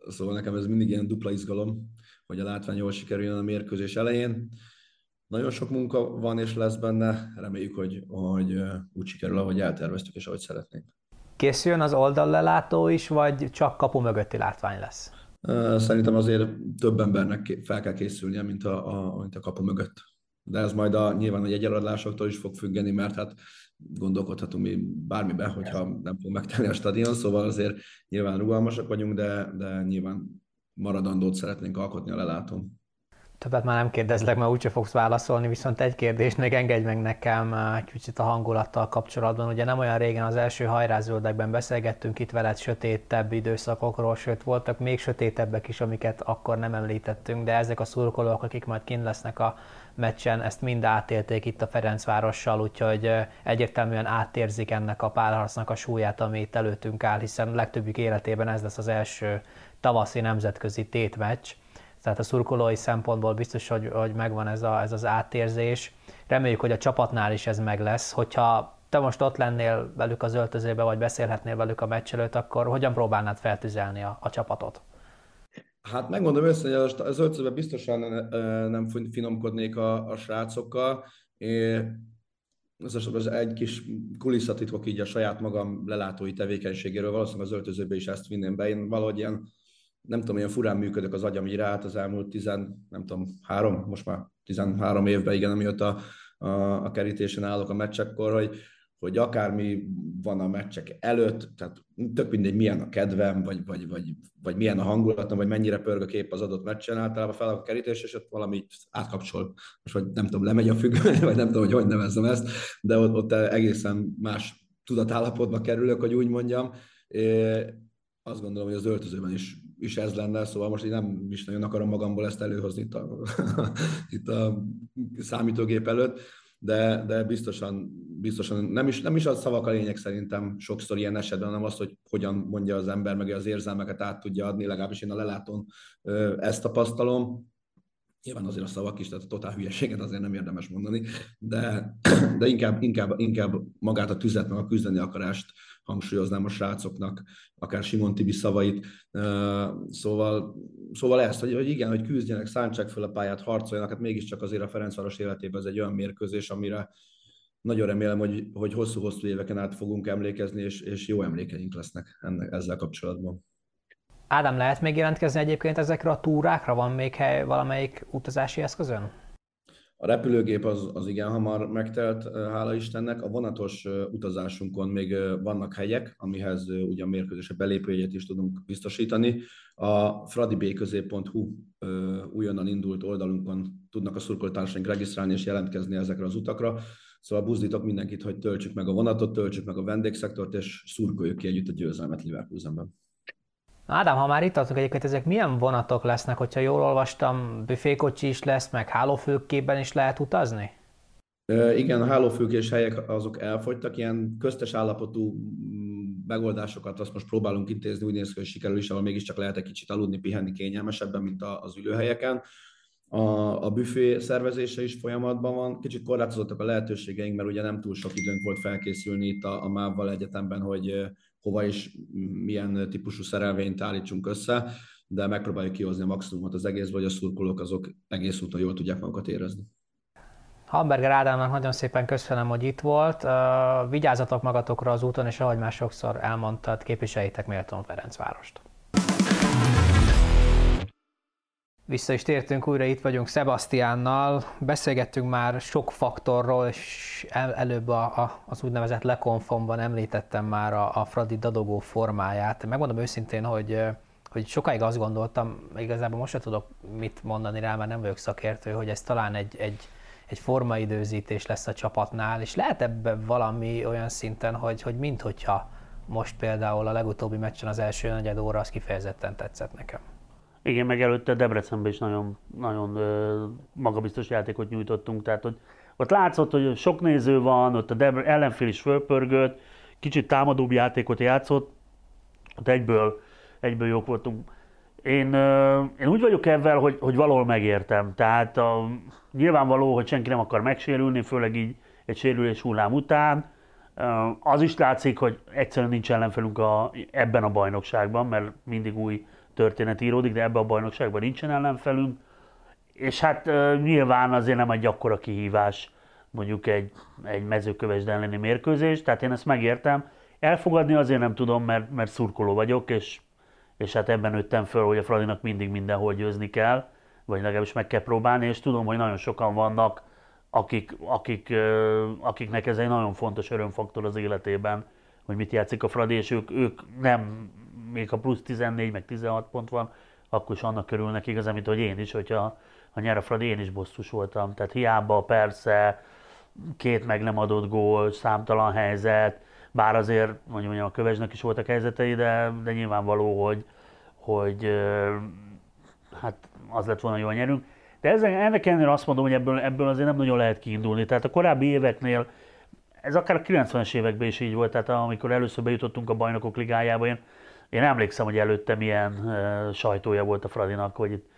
Szóval nekem ez mindig ilyen dupla izgalom, hogy a látvány jól sikerüljön a mérkőzés elején. Nagyon sok munka van és lesz benne, reméljük, hogy, hogy úgy sikerül, ahogy elterveztük és ahogy szeretnénk. Készüljön az oldallelátó is, vagy csak kapu mögötti látvány lesz? Szerintem azért több embernek fel kell készülnie, mint a, a, mint a kapu mögött. De ez majd a, nyilván a jegyeladlásoktól is fog függeni, mert hát gondolkodhatunk mi bármibe, hogyha nem fog megtenni a stadion, szóval azért nyilván rugalmasak vagyunk, de, de nyilván maradandót szeretnénk alkotni a lelátón. Többet már nem kérdezlek, mert úgyse fogsz válaszolni, viszont egy kérdést még engedj meg nekem eh, egy kicsit a hangulattal kapcsolatban. Ugye nem olyan régen az első hajrázöldekben beszélgettünk itt veled sötétebb időszakokról, sőt voltak még sötétebbek is, amiket akkor nem említettünk, de ezek a szurkolók, akik majd kint lesznek a meccsen, ezt mind átélték itt a Ferencvárossal, úgyhogy eh, egyértelműen átérzik ennek a párharcnak a súlyát, ami itt előttünk áll, hiszen legtöbbük életében ez lesz az első tavaszi nemzetközi tétmeccs tehát a szurkolói szempontból biztos, hogy, hogy megvan ez, a, ez az átérzés. Reméljük, hogy a csapatnál is ez meg lesz. Hogyha te most ott lennél velük az öltözőbe, vagy beszélhetnél velük a meccs előtt, akkor hogyan próbálnád feltüzelni a, a csapatot? Hát megmondom össze, hogy az öltözőben biztosan nem finomkodnék a, a srácokkal. Ez az egy kis kulisszatitkok így a saját magam lelátói tevékenységéről, valószínűleg az öltözőbe is ezt vinném be. Én valahogy ilyen nem tudom, ilyen furán működök az agyam iránt az elmúlt tizen, nem tudom, három, most már 13 évben, igen, amióta a, a, kerítésen állok a meccsekkor, hogy, hogy akármi van a meccsek előtt, tehát tök mindegy, milyen a kedvem, vagy, vagy, vagy, vagy milyen a hangulatom, vagy mennyire pörg a kép az adott meccsen, általában fel a kerítés, és ott valami átkapcsol. Most vagy nem tudom, lemegy a függöny, vagy nem tudom, hogy hogy nevezzem ezt, de ott, ott egészen más tudatállapotba kerülök, hogy úgy mondjam. Azt gondolom, hogy az öltözőben is is ez lenne, szóval most én nem is nagyon akarom magamból ezt előhozni itt a, itt a számítógép előtt, de, de biztosan, biztosan nem, is, nem is az szavak a lényeg szerintem sokszor ilyen esetben, hanem az, hogy hogyan mondja az ember, meg az érzelmeket át tudja adni, legalábbis én a lelátón ezt tapasztalom. Nyilván azért a szavak is, tehát a totál hülyeséget azért nem érdemes mondani, de, de inkább, inkább, inkább magát a tüzet, meg a küzdeni akarást hangsúlyoznám a srácoknak, akár Simon Tibi szavait. Szóval, szóval ezt, hogy, hogy igen, hogy küzdjenek, szántsák fel a pályát, harcoljanak, hát mégiscsak azért a Ferencváros életében ez egy olyan mérkőzés, amire nagyon remélem, hogy, hogy hosszú-hosszú éveken át fogunk emlékezni, és, és jó emlékeink lesznek ennek, ezzel kapcsolatban. Ádám, lehet még jelentkezni egyébként ezekre a túrákra? Van még hely valamelyik utazási eszközön? A repülőgép az, az igen hamar megtelt, hála Istennek. A vonatos utazásunkon még vannak helyek, amihez ugye a mérkőzésre belépőjét is tudunk biztosítani. A fradibközép.hu újonnan indult oldalunkon tudnak a szurkoltársaink regisztrálni és jelentkezni ezekre az utakra. Szóval buzdítok mindenkit, hogy töltsük meg a vonatot, töltsük meg a vendégszektort, és szurkoljuk ki együtt a győzelmet Leverkusenben. Ádám, ha már itt tartunk egyébként, ezek milyen vonatok lesznek, hogyha jól olvastam, büfékocsi is lesz, meg hálófülkében is lehet utazni? Igen, a hálófülkés helyek azok elfogytak, ilyen köztes állapotú mm, megoldásokat azt most próbálunk intézni, úgy néz ki, hogy sikerül is, ahol mégiscsak lehet egy kicsit aludni, pihenni kényelmesebben, mint az ülőhelyeken. A, a büfé szervezése is folyamatban van. Kicsit korlátozottak a lehetőségeink, mert ugye nem túl sok időnk volt felkészülni itt a, a MÁV-val egyetemben, hogy hova is milyen típusú szerelvényt állítsunk össze, de megpróbáljuk kihozni a maximumot az egész, vagy a szurkolók azok egész úton jól tudják magukat érezni. Hamburger Ádámnak nagyon szépen köszönöm, hogy itt volt. Vigyázzatok magatokra az úton, és ahogy már sokszor elmondtad, képviseljétek méltón Ferencvárost. Vissza is tértünk, újra itt vagyunk Sebastiánnal, beszélgettünk már sok faktorról, és el, előbb a, a, az úgynevezett lekonfomban említettem már a, a Fradi dadogó formáját. Megmondom őszintén, hogy, hogy sokáig azt gondoltam, igazából most sem tudok mit mondani rá, mert nem vagyok szakértő, hogy ez talán egy, egy, egy formaidőzítés lesz a csapatnál, és lehet ebben valami olyan szinten, hogy, hogy minthogyha most például a legutóbbi meccsen az első negyed óra, az kifejezetten tetszett nekem. Igen, meg előtte Debrecenben is nagyon, nagyon magabiztos játékot nyújtottunk, tehát hogy ott látszott, hogy sok néző van, ott a Debre, ellenfél is fölpörgött, kicsit támadóbb játékot játszott, ott egyből, egyből jók voltunk. Én, én úgy vagyok ebben, hogy, hogy valahol megértem. Tehát a, nyilvánvaló, hogy senki nem akar megsérülni, főleg így egy sérülés hullám után. Az is látszik, hogy egyszerűen nincs ellenfelünk a, ebben a bajnokságban, mert mindig új történet íródik, de ebben a bajnokságban nincsen ellenfelünk. És hát nyilván azért nem egy akkora kihívás mondjuk egy, egy mezőkövesd elleni mérkőzés, tehát én ezt megértem. Elfogadni azért nem tudom, mert, mert szurkoló vagyok, és, és hát ebben nőttem föl, hogy a Fradinak mindig mindenhol győzni kell, vagy legalábbis meg kell próbálni, és tudom, hogy nagyon sokan vannak, akik, akik, akiknek ez egy nagyon fontos örömfaktor az életében, hogy mit játszik a Fradi, és ők, ők nem még a plusz 14, meg 16 pont van, akkor is annak körülnek igazán, mint hogy én is, hogyha a nyer a Fradi, én is bosszus voltam. Tehát hiába persze két meg nem adott gól, számtalan helyzet, bár azért mondjuk a kövesnek is voltak helyzetei, de, de nyilvánvaló, hogy, hogy hát az lett volna jól nyerünk. De ezen, ennek ellenére azt mondom, hogy ebből, ebből azért nem nagyon lehet kiindulni. Tehát a korábbi éveknél, ez akár a 90-es években is így volt, tehát amikor először bejutottunk a bajnokok ligájába, én én emlékszem, hogy előtte milyen sajtója volt a Fradinak, hogy itt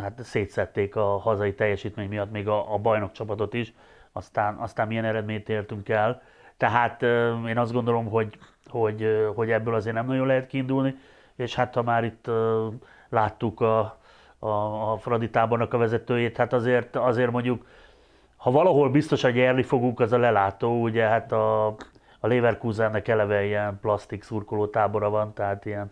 hát szétszették a hazai teljesítmény miatt még a, a bajnok is, aztán, aztán milyen eredményt értünk el. Tehát én azt gondolom, hogy, hogy, hogy ebből azért nem nagyon lehet kiindulni, és hát ha már itt láttuk a, a, a Fradi tábornak a vezetőjét, hát azért, azért mondjuk, ha valahol biztos, hogy nyerni fogunk, az a lelátó, ugye hát a a Leverkusennek eleve ilyen plastik szurkoló tábora van, tehát ilyen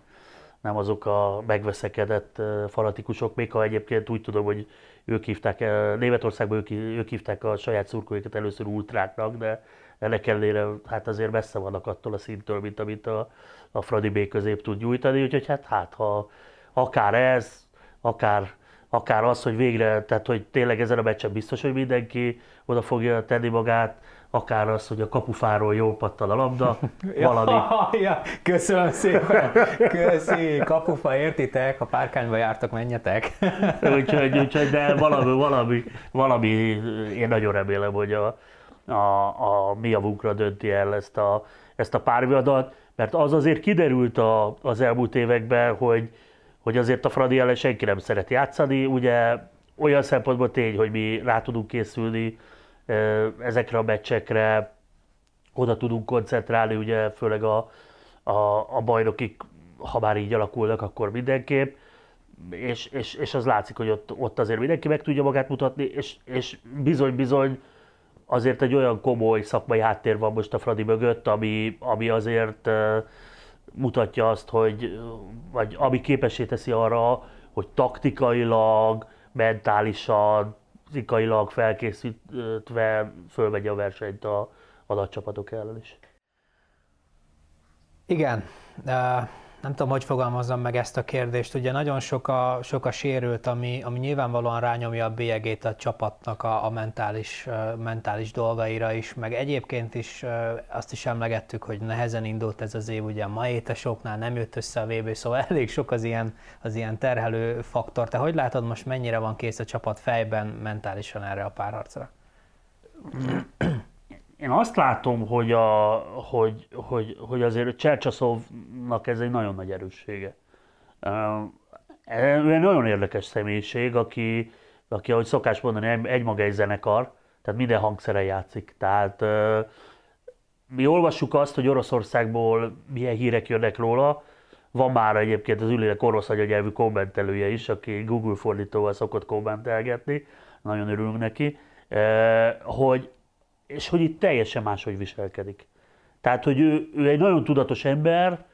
nem azok a megveszekedett fanatikusok, még ha egyébként úgy tudom, hogy ők hívták, Németországban ők, ők hívták a saját szurkolóikat először ultráknak, de ennek ellenére hát azért messze vannak attól a szintől, mint amit a, a Fradi B közép tud nyújtani, úgyhogy hát, hát ha akár ez, akár, akár az, hogy végre, tehát hogy tényleg ezen a meccsen biztos, hogy mindenki oda fogja tenni magát, akár az, hogy a kapufáról jól pattal a labda, valami. Ja, ja, köszönöm szépen, köszi, kapufa, értitek, ha párkányba jártak, menjetek. úgyhogy, úgyhogy, de valami, valami, valami, én nagyon remélem, hogy a, a, a mi javunkra dönti el ezt a, ezt a párviadat, mert az azért kiderült a, az elmúlt években, hogy, hogy azért a Fradi ellen senki nem szeret játszani, ugye olyan szempontból tény, hogy mi rá tudunk készülni, ezekre a meccsekre oda tudunk koncentrálni, ugye főleg a, a, a bajnokik, ha már így alakulnak, akkor mindenképp, és, és, és az látszik, hogy ott, ott azért mindenki meg tudja magát mutatni, és, és bizony-bizony azért egy olyan komoly szakmai háttér van most a Fradi mögött, ami, ami azért mutatja azt, hogy, vagy ami képessé teszi arra, hogy taktikailag, mentálisan, fizikailag felkészítve fölvegye a versenyt a adatcsapatok ellen is. Igen, nem tudom, hogy fogalmazzam meg ezt a kérdést. Ugye nagyon sok a, sok a sérült, ami, ami nyilvánvalóan rányomja a bélyegét a csapatnak a, a mentális, mentális dolgaira is, meg egyébként is azt is emlegettük, hogy nehezen indult ez az év, ugye a Maétesoknál nem jött össze a VB, szóval elég sok az ilyen, az ilyen terhelő faktor. Te hogy látod most mennyire van kész a csapat fejben, mentálisan erre a párharcra? én azt látom, hogy, a, hogy, hogy, hogy azért Csercsaszovnak ez egy nagyon nagy erőssége. Ő egy nagyon érdekes személyiség, aki, aki ahogy szokás mondani, egy maga egy zenekar, tehát minden hangszere játszik. Tehát mi olvassuk azt, hogy Oroszországból milyen hírek jönnek róla, van már egyébként az ülélek orosz anyanyelvű kommentelője is, aki Google fordítóval szokott kommentelgetni, nagyon örülünk neki, hogy és hogy itt teljesen máshogy viselkedik. Tehát, hogy ő, ő egy nagyon tudatos ember,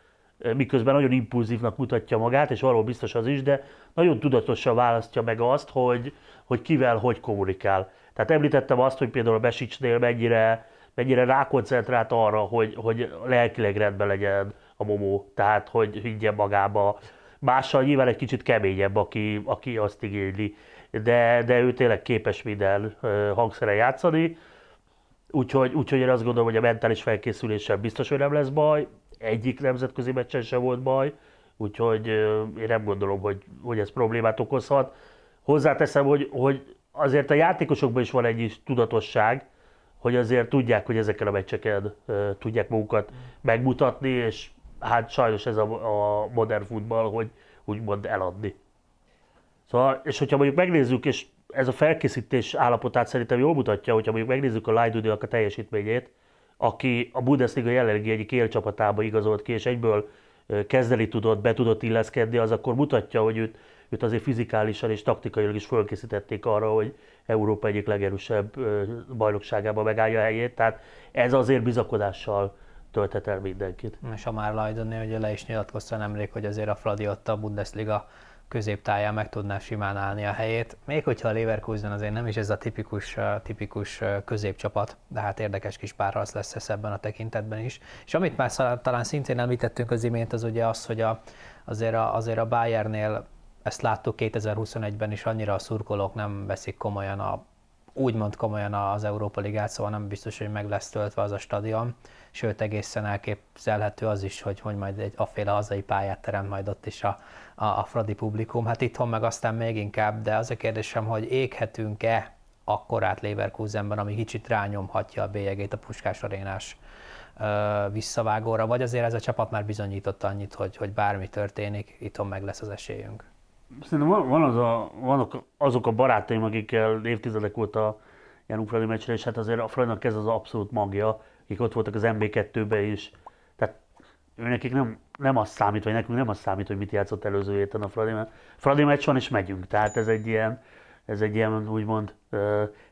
miközben nagyon impulzívnak mutatja magát, és való biztos az is, de nagyon tudatosan választja meg azt, hogy, hogy kivel, hogy kommunikál. Tehát említettem azt, hogy például a Besicsnél mennyire, mennyire rákoncentrált arra, hogy, hogy lelkileg rendben legyen a momó, tehát hogy higgyen magába. Mással nyilván egy kicsit keményebb, aki, aki azt igényli, de, de ő tényleg képes minden hangszere játszani Úgyhogy, úgyhogy én azt gondolom, hogy a mentális felkészüléssel biztos, hogy nem lesz baj. Egyik nemzetközi meccsen sem volt baj, úgyhogy én nem gondolom, hogy, hogy ez problémát okozhat. Hozzáteszem, hogy, hogy azért a játékosokban is van egy tudatosság, hogy azért tudják, hogy ezeken a meccseken tudják magukat megmutatni, és hát sajnos ez a, a modern futball, hogy úgymond eladni. Szóval, és hogyha mondjuk megnézzük, és ez a felkészítés állapotát szerintem jól mutatja, hogyha mondjuk megnézzük a Lajdudiak a teljesítményét, aki a Bundesliga jelenlegi egyik élcsapatába igazolt ki, és egyből kezdeni tudott, be tudott illeszkedni, az akkor mutatja, hogy őt, őt azért fizikálisan és taktikailag is fölkészítették arra, hogy Európa egyik legerősebb bajnokságába megállja a helyét. Tehát ez azért bizakodással tölthet el mindenkit. És a már Lajdoni ugye le is nyilatkozta nemrég, hogy azért a Fradi ott a Bundesliga középtáján meg tudná simán állni a helyét. Még hogyha a Leverkusen azért nem is ez a tipikus, tipikus középcsapat, de hát érdekes kis párharc lesz ez ebben a tekintetben is. És amit már talán szintén említettünk az imént, az ugye az, hogy a, azért, a, azért a Bayernnél ezt láttuk 2021-ben is, annyira a szurkolók nem veszik komolyan a úgymond komolyan az Európa Ligát, szóval nem biztos, hogy meg lesz töltve az a stadion, sőt egészen elképzelhető az is, hogy, hogy majd egy aféle hazai pályát teremt majd ott is a, a, a Fradi publikum. Hát itthon meg aztán még inkább, de az a kérdésem, hogy éghetünk-e akkorát Leverkusenben, ami kicsit rányomhatja a bélyegét a Puskás arénás ö, visszavágóra, vagy azért ez a csapat már bizonyított annyit, hogy, hogy bármi történik, itthon meg lesz az esélyünk. Szerintem van, van az a, vannak azok a barátaim, akikkel évtizedek óta ilyen Fradi meccsre, és hát azért a Fradinak ez az abszolút magja, akik ott voltak az MB2-ben is. Tehát ő nekik nem, nem az számít, vagy nekünk nem az számít, hogy mit játszott előző héten a Fradi, mert Fradi meccs van és megyünk. Tehát ez egy ilyen, ez egy ilyen úgymond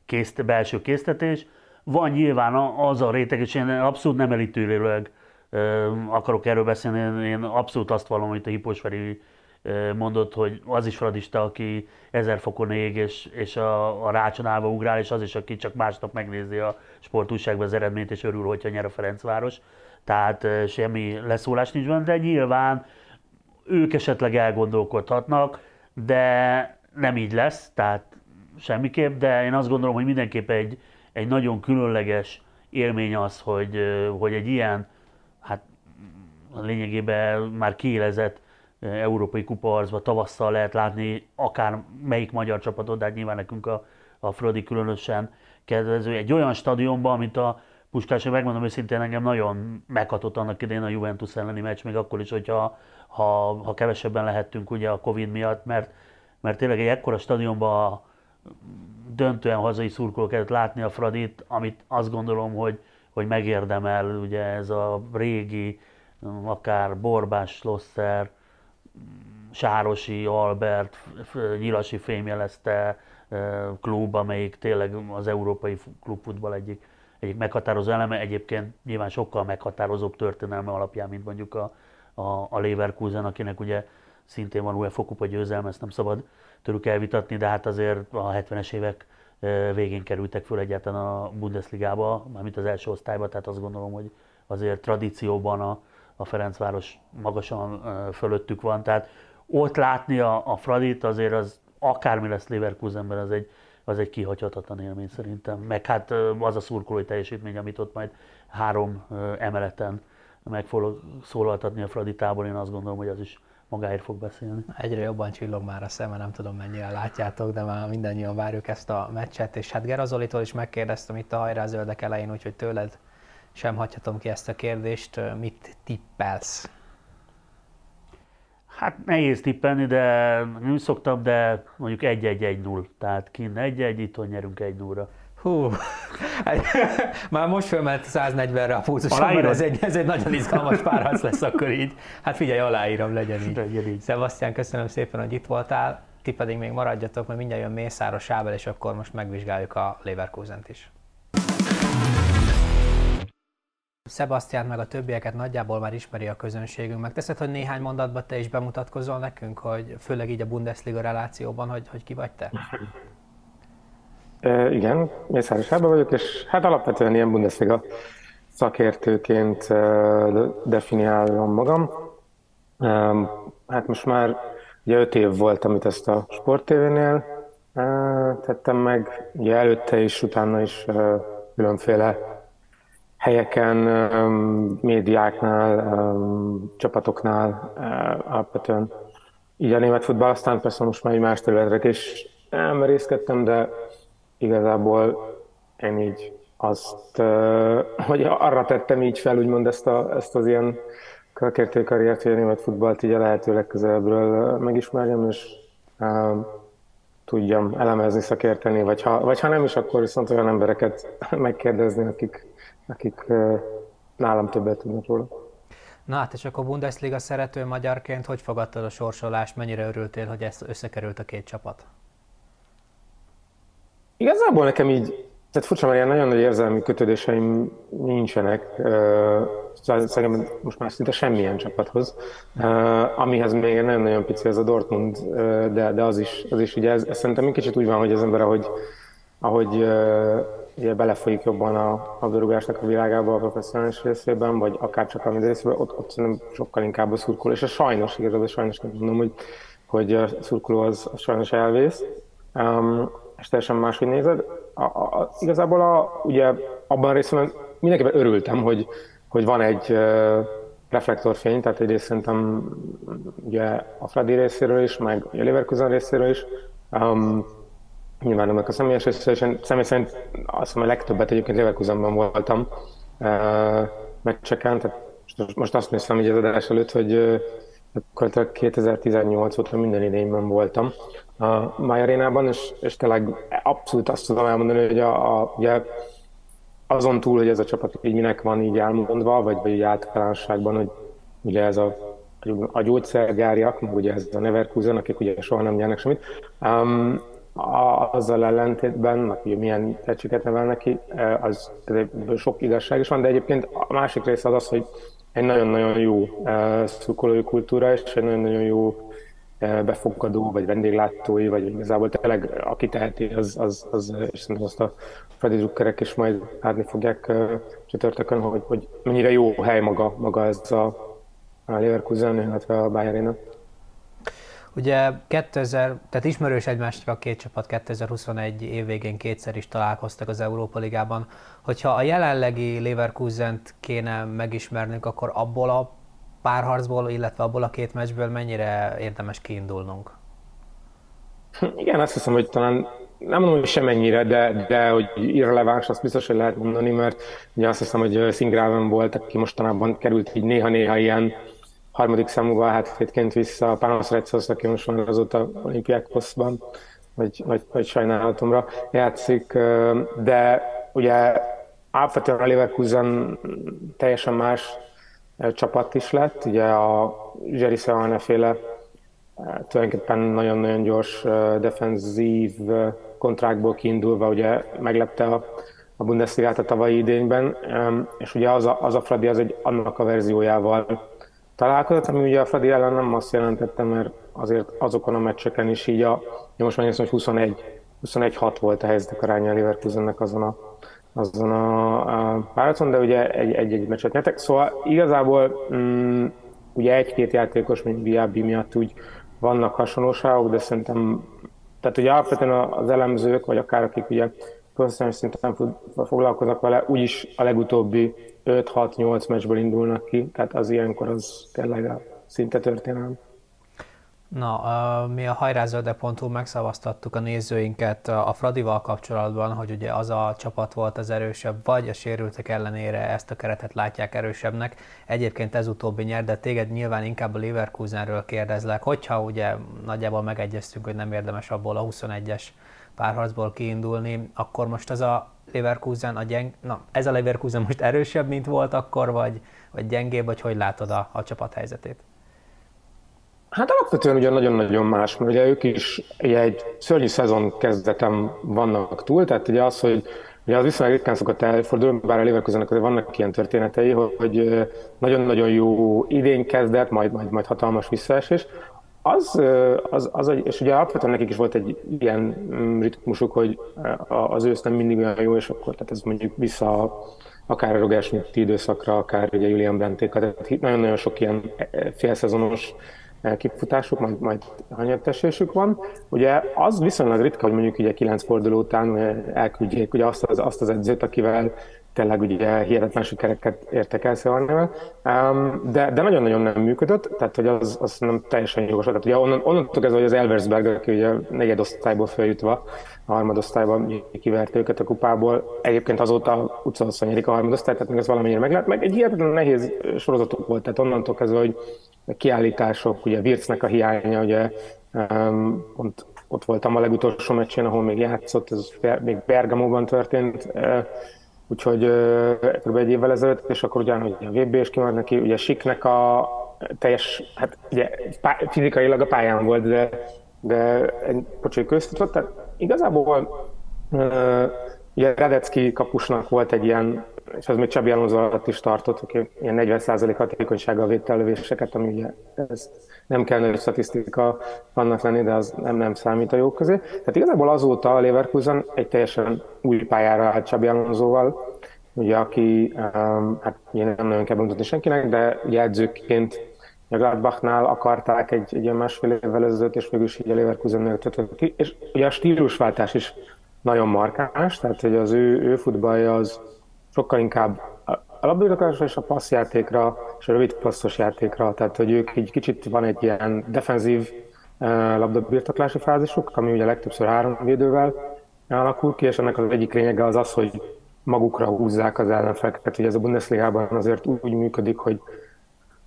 készt, belső késztetés. Van nyilván az a réteg, és én abszolút nem elítélőleg akarok erről beszélni, én abszolút azt vallom, hogy a Hiposveri mondott, hogy az is fradista, aki ezer fokon ég, és, és a, a rácson állva ugrál, és az is, aki csak másnap megnézi a sportúságban az eredményt, és örül, hogyha nyer a Ferencváros. Tehát semmi leszólás nincs van, de nyilván ők esetleg elgondolkodhatnak, de nem így lesz, tehát semmiképp, de én azt gondolom, hogy mindenképp egy, egy nagyon különleges élmény az, hogy, hogy egy ilyen, hát lényegében már kiélezett európai kupaharcba tavasszal lehet látni akár melyik magyar csapatot, de hát nyilván nekünk a, a Fradi különösen kedvező. Egy olyan stadionban, amit a Puskás, megmondom őszintén, engem nagyon meghatott annak idején a Juventus elleni meccs, még akkor is, hogyha ha, ha kevesebben lehettünk ugye a Covid miatt, mert, mert tényleg egy ekkora stadionban döntően hazai szurkolók látni a Fradit, amit azt gondolom, hogy, hogy megérdemel ugye ez a régi, akár Borbás, Losser, Sárosi, Albert, Nyilasi fémjelezte klub, amelyik tényleg az európai klubfutball egyik, egyik meghatározó eleme, egyébként nyilván sokkal meghatározóbb történelme alapján, mint mondjuk a, a, a Leverkusen, akinek ugye szintén van UEFA kupa győzelme, ezt nem szabad tőlük elvitatni, de hát azért a 70-es évek végén kerültek föl egyáltalán a Bundesligába, mármint az első osztályba, tehát azt gondolom, hogy azért tradícióban a, a Ferencváros magasan fölöttük van, tehát ott látni a, a Fradit azért az akármi lesz Leverkusenben, az egy, az egy kihagyhatatlan élmény szerintem. Meg hát az a szurkolói teljesítmény, amit ott majd három emeleten meg fog szólaltatni a Fraditából, én azt gondolom, hogy az is magáért fog beszélni. Egyre jobban csillog már a szeme, nem tudom mennyire látjátok, de már mindannyian várjuk ezt a meccset, és hát Gerazolitól is megkérdeztem itt a hajrá zöldek elején, úgyhogy tőled sem hagyhatom ki ezt a kérdést. Mit tippelsz? Hát nehéz tippelni, de nem szoktam, de mondjuk 1-1-1-0. Tehát kint 1-1, itt nyerünk 1-0-ra. Hú, már most fölment 140-re a pulzusom, ez egy, ez egy nagyon izgalmas párharc lesz akkor így. Hát figyelj, aláírom, legyen így. Legyen így. Sebastian, köszönöm szépen, hogy itt voltál. Ti pedig még maradjatok, mert mindjárt jön Mészáros Sábel, és akkor most megvizsgáljuk a Leverkusen-t is. Sebastian meg a többieket nagyjából már ismeri a közönségünk. Megteszed, hogy néhány mondatban te is bemutatkozol nekünk, hogy főleg így a Bundesliga relációban, hogy, hogy ki vagy te? E, igen, Mészáros Ába vagyok, és hát alapvetően ilyen Bundesliga szakértőként definiálom magam. Hát most már ugye öt év volt, amit ezt a Sport TV-nél tettem meg, ugye előtte is, utána is különféle helyeken, médiáknál, csapatoknál alapvetően így a német futball, aztán persze most már egy más területre is elmerészkedtem, de igazából én így azt, hogy arra tettem így fel, úgymond ezt, a, ezt az ilyen kölkértő karriert, hogy a német futballt így a lehető legközelebről megismerjem, és tudjam elemezni, szakérteni, vagy ha, vagy ha nem is, akkor viszont olyan embereket megkérdezni, akik, akik nálam többet tudnak róla. Na hát, és akkor Bundesliga szerető magyarként hogy fogadtad a sorsolást, mennyire örültél, hogy ez összekerült a két csapat? Igazából nekem így, tehát furcsa, mert ilyen nagyon nagy érzelmi kötődéseim nincsenek, szerintem most már szinte semmilyen csapathoz, amihez még nagyon-nagyon pici ez a Dortmund, de, de az is, az is ugye ez, ez szerintem egy kicsit úgy van, hogy az ember, ahogy, ahogy ugye belefolyik jobban a, a berugásnak a világába a professzionális részében, vagy akár csak a részében, ott, ott szerintem sokkal inkább a szurkoló, és a sajnos, igazából sajnos nem mondom, hogy, hogy a szurkoló az, az sajnos elvész. Um, és teljesen máshogy nézed. A, a, a, igazából a, ugye abban a részben mindenképpen örültem, hogy, hogy van egy uh, reflektorfény, tehát egyrészt szerintem ugye a Freddy részéről is, meg a Leverkusen részéről is. Um, nyilván nem a személyes én személy szerint azt mondom, a legtöbbet egyébként Leverkusenben voltam uh, meccseken, tehát most, azt néztem így az adás előtt, hogy uh, 2018 óta minden idényben voltam a My Arena-ban, és, és tényleg abszolút azt tudom elmondani, hogy a, a, ugye azon túl, hogy ez a csapat így minek van így elmondva, vagy, vagy így általánosságban, hogy ugye ez a, a gyógyszergáriak, meg ugye ez a Neverkusen, akik ugye soha nem nyernek semmit, um, a, azzal ellentétben, aki milyen tehetséget nevelnek ki, e, az sok igazság is van, de egyébként a másik része az az, hogy egy nagyon-nagyon jó uh, szurkolói kultúra, és egy nagyon-nagyon jó befogadó, vagy vendéglátói, vagy igazából tényleg aki teheti, az, az, az és szerintem azt a Freddy Druckerek is majd látni fogják csütörtökön, hogy, hogy mennyire jó hely maga, maga ez a, a Leverkusen, illetve a Bayern Ugye 2000, tehát ismerős egymásra a két csapat 2021 év végén kétszer is találkoztak az Európa Ligában. Hogyha a jelenlegi Leverkusen-t kéne megismernünk, akkor abból a párharcból, illetve abból a két meccsből mennyire érdemes kiindulnunk? Igen, azt hiszem, hogy talán nem mondom, hogy semennyire, de, de hogy irreleváns, azt biztos, hogy lehet mondani, mert ugye azt hiszem, hogy Szingráven volt, aki mostanában került így néha-néha ilyen harmadik számúval hát hétként vissza a Pános Rechoz, aki most van azóta olimpiákhoszban, vagy, vagy, vagy sajnálatomra játszik, de ugye alapvetően a Leverkusen teljesen más csapat is lett. Ugye a Jerry Sahane féle tulajdonképpen nagyon-nagyon gyors defenzív kontrákból kiindulva ugye meglepte a, a Bundesliga-t a tavalyi idényben, és ugye az a, az a Fradi az egy annak a verziójával találkozott, ami ugye a Fradi ellen nem azt jelentette, mert azért azokon a meccseken is így a, most mondjuk, hogy 21 21-6 volt a helyzetek aránya a Leverkusennek azon a, azon a, a pályázaton, de ugye egy-egy meccset nyertek. Szóval igazából mm, ugye egy-két játékos, mint Diaby miatt úgy vannak hasonlóságok, de szerintem, tehát ugye alapvetően az elemzők, vagy akár akik ugye professzionális szinten foglalkoznak vele, úgyis a legutóbbi 5-6-8 meccsből indulnak ki, tehát az ilyenkor az tényleg a szinte történelem. Na, mi a hajrázölde.hu megszavaztattuk a nézőinket a Fradival kapcsolatban, hogy ugye az a csapat volt az erősebb, vagy a sérültek ellenére ezt a keretet látják erősebbnek. Egyébként ez utóbbi nyer, de téged nyilván inkább a Leverkusenről kérdezlek, hogyha ugye nagyjából megegyeztünk, hogy nem érdemes abból a 21-es párharcból kiindulni, akkor most az a Leverkusen, a gyeng... Na, ez a Leverkusen most erősebb, mint volt akkor, vagy, vagy gyengébb, vagy hogy látod a, a csapat helyzetét? Hát alapvetően ugye nagyon-nagyon más, mert ugye ők is ugye egy szörnyű szezon kezdetem vannak túl, tehát ugye az, hogy Ugye az viszonylag ritkán szokott elfordulni, bár a Leverkusennek vannak ilyen történetei, hogy nagyon-nagyon jó idény kezdett, majd, majd, majd hatalmas visszaesés. Az, az, az, és ugye alapvetően nekik is volt egy ilyen mm, ritmusuk, hogy az ősz nem mindig olyan jó, és akkor tehát ez mondjuk vissza akár a Roger Schmidt időszakra, akár ugye Julian Brentéka, tehát nagyon-nagyon sok ilyen félszezonos kifutásuk, majd, majd hanyattesésük van. Ugye az viszonylag ritka, hogy mondjuk ugye kilenc forduló után elküldjék ugye azt az, azt az edzőt, akivel tényleg ugye hihetetlen sikereket értek el Szilvárnével, de, de nagyon-nagyon nem működött, tehát hogy az, az nem teljesen jogos. Tehát ugye onnan, onnantól kezdve, hogy az Elversberg, aki ugye negyedosztályból feljutva a harmadosztályban kivert őket a kupából, egyébként azóta utcahosszan nyerik a harmadosztályt, tehát még ez valamennyire meg lehet, meg egy hihetetlen nehéz sorozatuk volt, tehát onnantól kezdve, hogy kiállítások, ugye Vircnek a hiánya, ugye pont ott voltam a legutolsó meccsén, ahol még játszott, ez még Bergamóban történt, uh, úgyhogy kb. egy évvel ezelőtt, és akkor ugyanúgy a VB is kimaradt neki, ugye Siknek a teljes, hát ugye pá- fizikailag a pályán volt, de, de egy pocsoly köztutott, tehát igazából ugye Radecki kapusnak volt egy ilyen és az még Csabi Alonso alatt is tartott, hogy ilyen 40% hatékonysággal védte a lövéseket, ami ugye ez nem kell nagy statisztika vannak lenni, de az nem, nem számít a jók közé. Tehát igazából azóta a Leverkusen egy teljesen új pályára állt Csabi Alonsoval, ugye aki, um, hát ugye nem nagyon kell bemutatni senkinek, de ugye edzőként a Gladbachnál akarták egy, egy ilyen másfél évvel ezelőtt, és mégis így a Leverkusen ki, és ugye a stílusváltás is nagyon markáns, tehát hogy az ő, ő futballja az sokkal inkább a labdabirtoklásra és a passzjátékra és a rövid passzos játékra, tehát hogy ők egy kicsit van egy ilyen defenzív uh, labdabirtoklási fázisuk, ami ugye legtöbbször három védővel alakul ki, és ennek az egyik lényege az az, hogy magukra húzzák az ellenfeleket. Ugye ez a Bundesligában azért úgy működik, hogy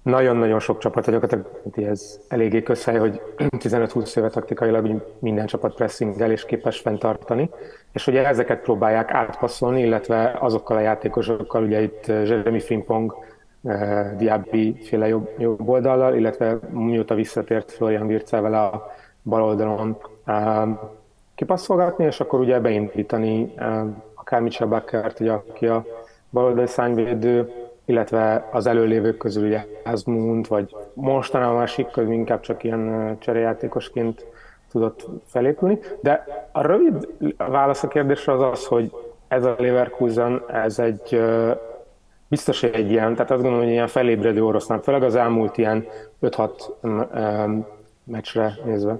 nagyon-nagyon sok csapat, gyakorlatilag ez eléggé közhely, hogy 15-20 éve taktikailag minden csapat pressingel és képes fenntartani, és ugye ezeket próbálják átpasszolni, illetve azokkal a játékosokkal, ugye itt eh, Jeremy Frimpong, eh, Diaby féle jobb, jobb oldallal, illetve mióta visszatért Florian Wirtzel a bal oldalon eh, kipasszolgatni, és akkor ugye beindítani akár Mitchell Buckert, ugye, aki a baloldali szányvédő, illetve az előlévők közül ugye Asmund, vagy mostanában már Sikköz inkább csak ilyen cserejátékosként tudott felépülni. De a rövid válasz a kérdésre az az, hogy ez a Leverkusen, ez egy biztos egy ilyen, tehát azt gondolom, hogy ilyen felébredő oroszlán, főleg az elmúlt ilyen 5-6 meccsre nézve.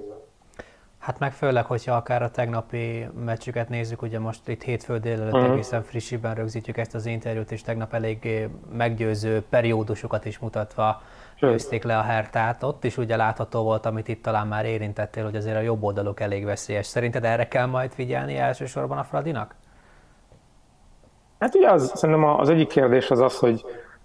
Hát meg főleg, hogyha akár a tegnapi meccsüket nézzük, ugye most itt hétfő délelőtt uh-huh. egészen frissiben rögzítjük ezt az interjút, és tegnap elég meggyőző periódusokat is mutatva győzték le a Hertát. Ott is ugye látható volt, amit itt talán már érintettél, hogy azért a jobb oldaluk elég veszélyes. Szerinted erre kell majd figyelni elsősorban a Fradinak? Hát ugye az, szerintem az egyik kérdés az az, hogy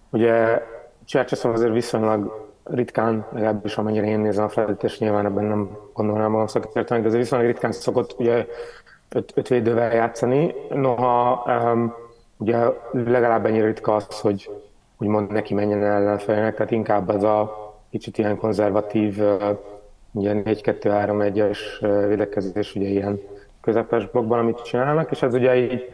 ugye Csercseszov azért viszonylag ritkán, legalábbis amennyire én nézem a Fredit, és nyilván ebben nem gondolnám a szakértőnek, de azért viszonylag ritkán szokott ugye öt, öt védővel játszani. Noha um, ugye legalább ennyire ritka az, hogy úgymond neki menjen ellenfélnek, tehát inkább az a kicsit ilyen konzervatív, uh, ugye 4-2-3-1-es védekezés, ugye ilyen közepes blokkban, amit csinálnak, és ez ugye így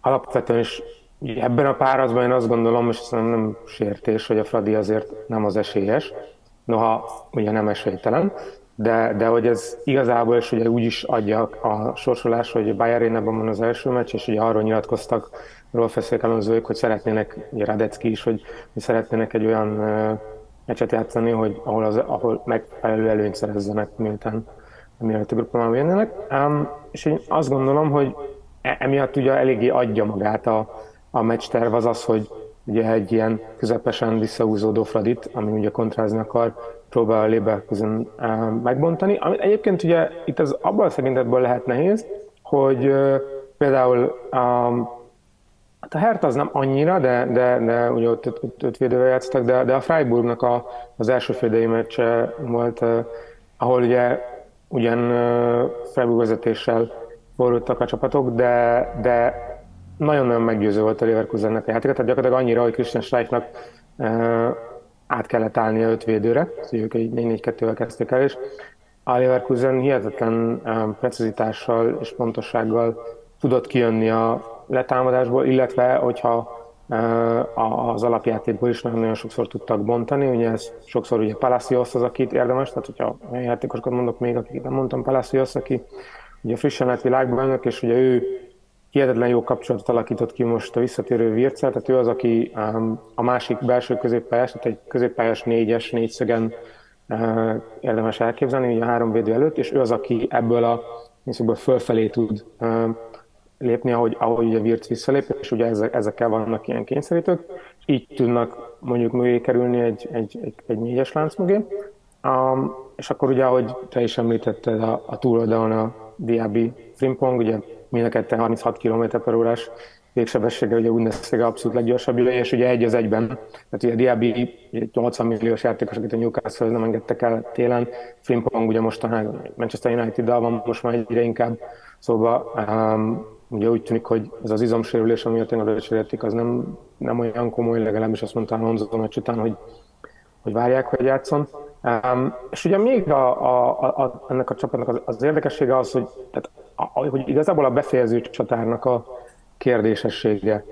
alapvetően is Ebben a párazban én azt gondolom, és szerintem nem sértés, hogy a Fradi azért nem az esélyes, noha ugye nem esélytelen. de, de hogy ez igazából is ugye úgy is adja a sorsolás, hogy Bayern van az első meccs, és ugye arról nyilatkoztak Rolf Alonsoék, hogy szeretnének, ugye Radecki is, hogy, hogy szeretnének egy olyan meccset játszani, hogy ahol, az, ahol megfelelő előnyt szerezzenek, miután mielőtt a grupában jönnek. Um, és én azt gondolom, hogy e, emiatt ugye eléggé adja magát a, a meccs terv az az, hogy ugye egy ilyen közepesen visszahúzódó Fradit, ami ugye kontrázni akar, próbál a Leverkusen megbontani. Ami egyébként ugye itt az abban a szekintetből lehet nehéz, hogy például um, a Hertha az nem annyira, de, de, de ugye ott öt, öt, öt védővel játszottak, de, de a Freiburgnak a, az első félidei meccse volt, uh, ahol ugye ugyan uh, Freiburg vezetéssel forrultak a csapatok, de, de nagyon-nagyon meggyőző volt a Leverkusennek a játéka, tehát gyakorlatilag annyira, hogy Christian uh, át kellett állni a öt védőre, szóval ők egy 4-4-2-vel kezdték el, és a Leverkusen hihetetlen precizitással és pontossággal tudott kijönni a letámadásból, illetve hogyha az alapjátékból is nagyon-nagyon sokszor tudtak bontani, ugye ez sokszor ugye Palacios az, akit érdemes, tehát hogyha olyan játékosokat mondok még, akik nem mondtam, Palacios, aki ugye frissen lett világbajnok, és ugye ő hihetetlen jó kapcsolatot alakított ki most a visszatérő Vircel, tehát ő az, aki a másik belső középpályás, tehát egy középpályás négyes, négyszögen érdemes elképzelni, ugye a három védő előtt, és ő az, aki ebből a szóval fölfelé tud lépni, ahogy, ahogy ugye Virc visszalép, és ugye ezek, ezekkel vannak ilyen kényszerítők, így tudnak mondjuk mögé kerülni egy, egy, egy, egy négyes lánc mögé. Um, és akkor ugye, ahogy te is említetted, a, a túloldalon a Diaby Frimpong, ugye mind a ketten 36 km per órás végsebessége, ugye Bundesliga abszolút leggyorsabb ide, és ugye egy az egyben. Tehát ugye Diaby 80 milliós játékos, akit a Newcastle nem engedtek el télen, Frimpong ugye mostanában Manchester United-dal van most már egyre inkább, szóval um, ugye úgy tűnik, hogy ez az izomsérülés, ami a tengerőcsérletik, az nem, nem olyan komoly, legalábbis azt mondta Alonso meccs után, hogy, hogy várják, hogy játszon. Um, és ugye még a, a, a, ennek a csapatnak az, az érdekessége az, hogy, tehát, a, hogy igazából a befejező csatárnak a kérdésessége.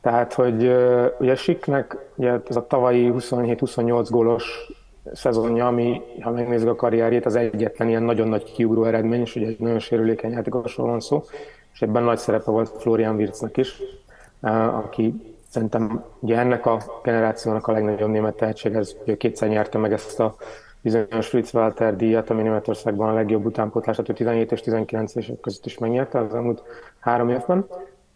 Tehát, hogy ugye Siknek ugye ez a tavalyi 27-28 gólos szezonja, ami, ha megnézzük a karrierjét, az egyetlen ilyen nagyon nagy kiugró eredmény, és ugye egy nagyon sérülékeny játékosról van szó, és ebben nagy szerepe volt Florian Wirtznek is, aki szerintem ugye ennek a generációnak a legnagyobb német tehetség, ez kétszer nyerte meg ezt a bizonyos Fritz Walter díjat, ami Németországban a legjobb utánpótlását, ő 17 és 19 évek között is megnyerte az elmúlt három évben,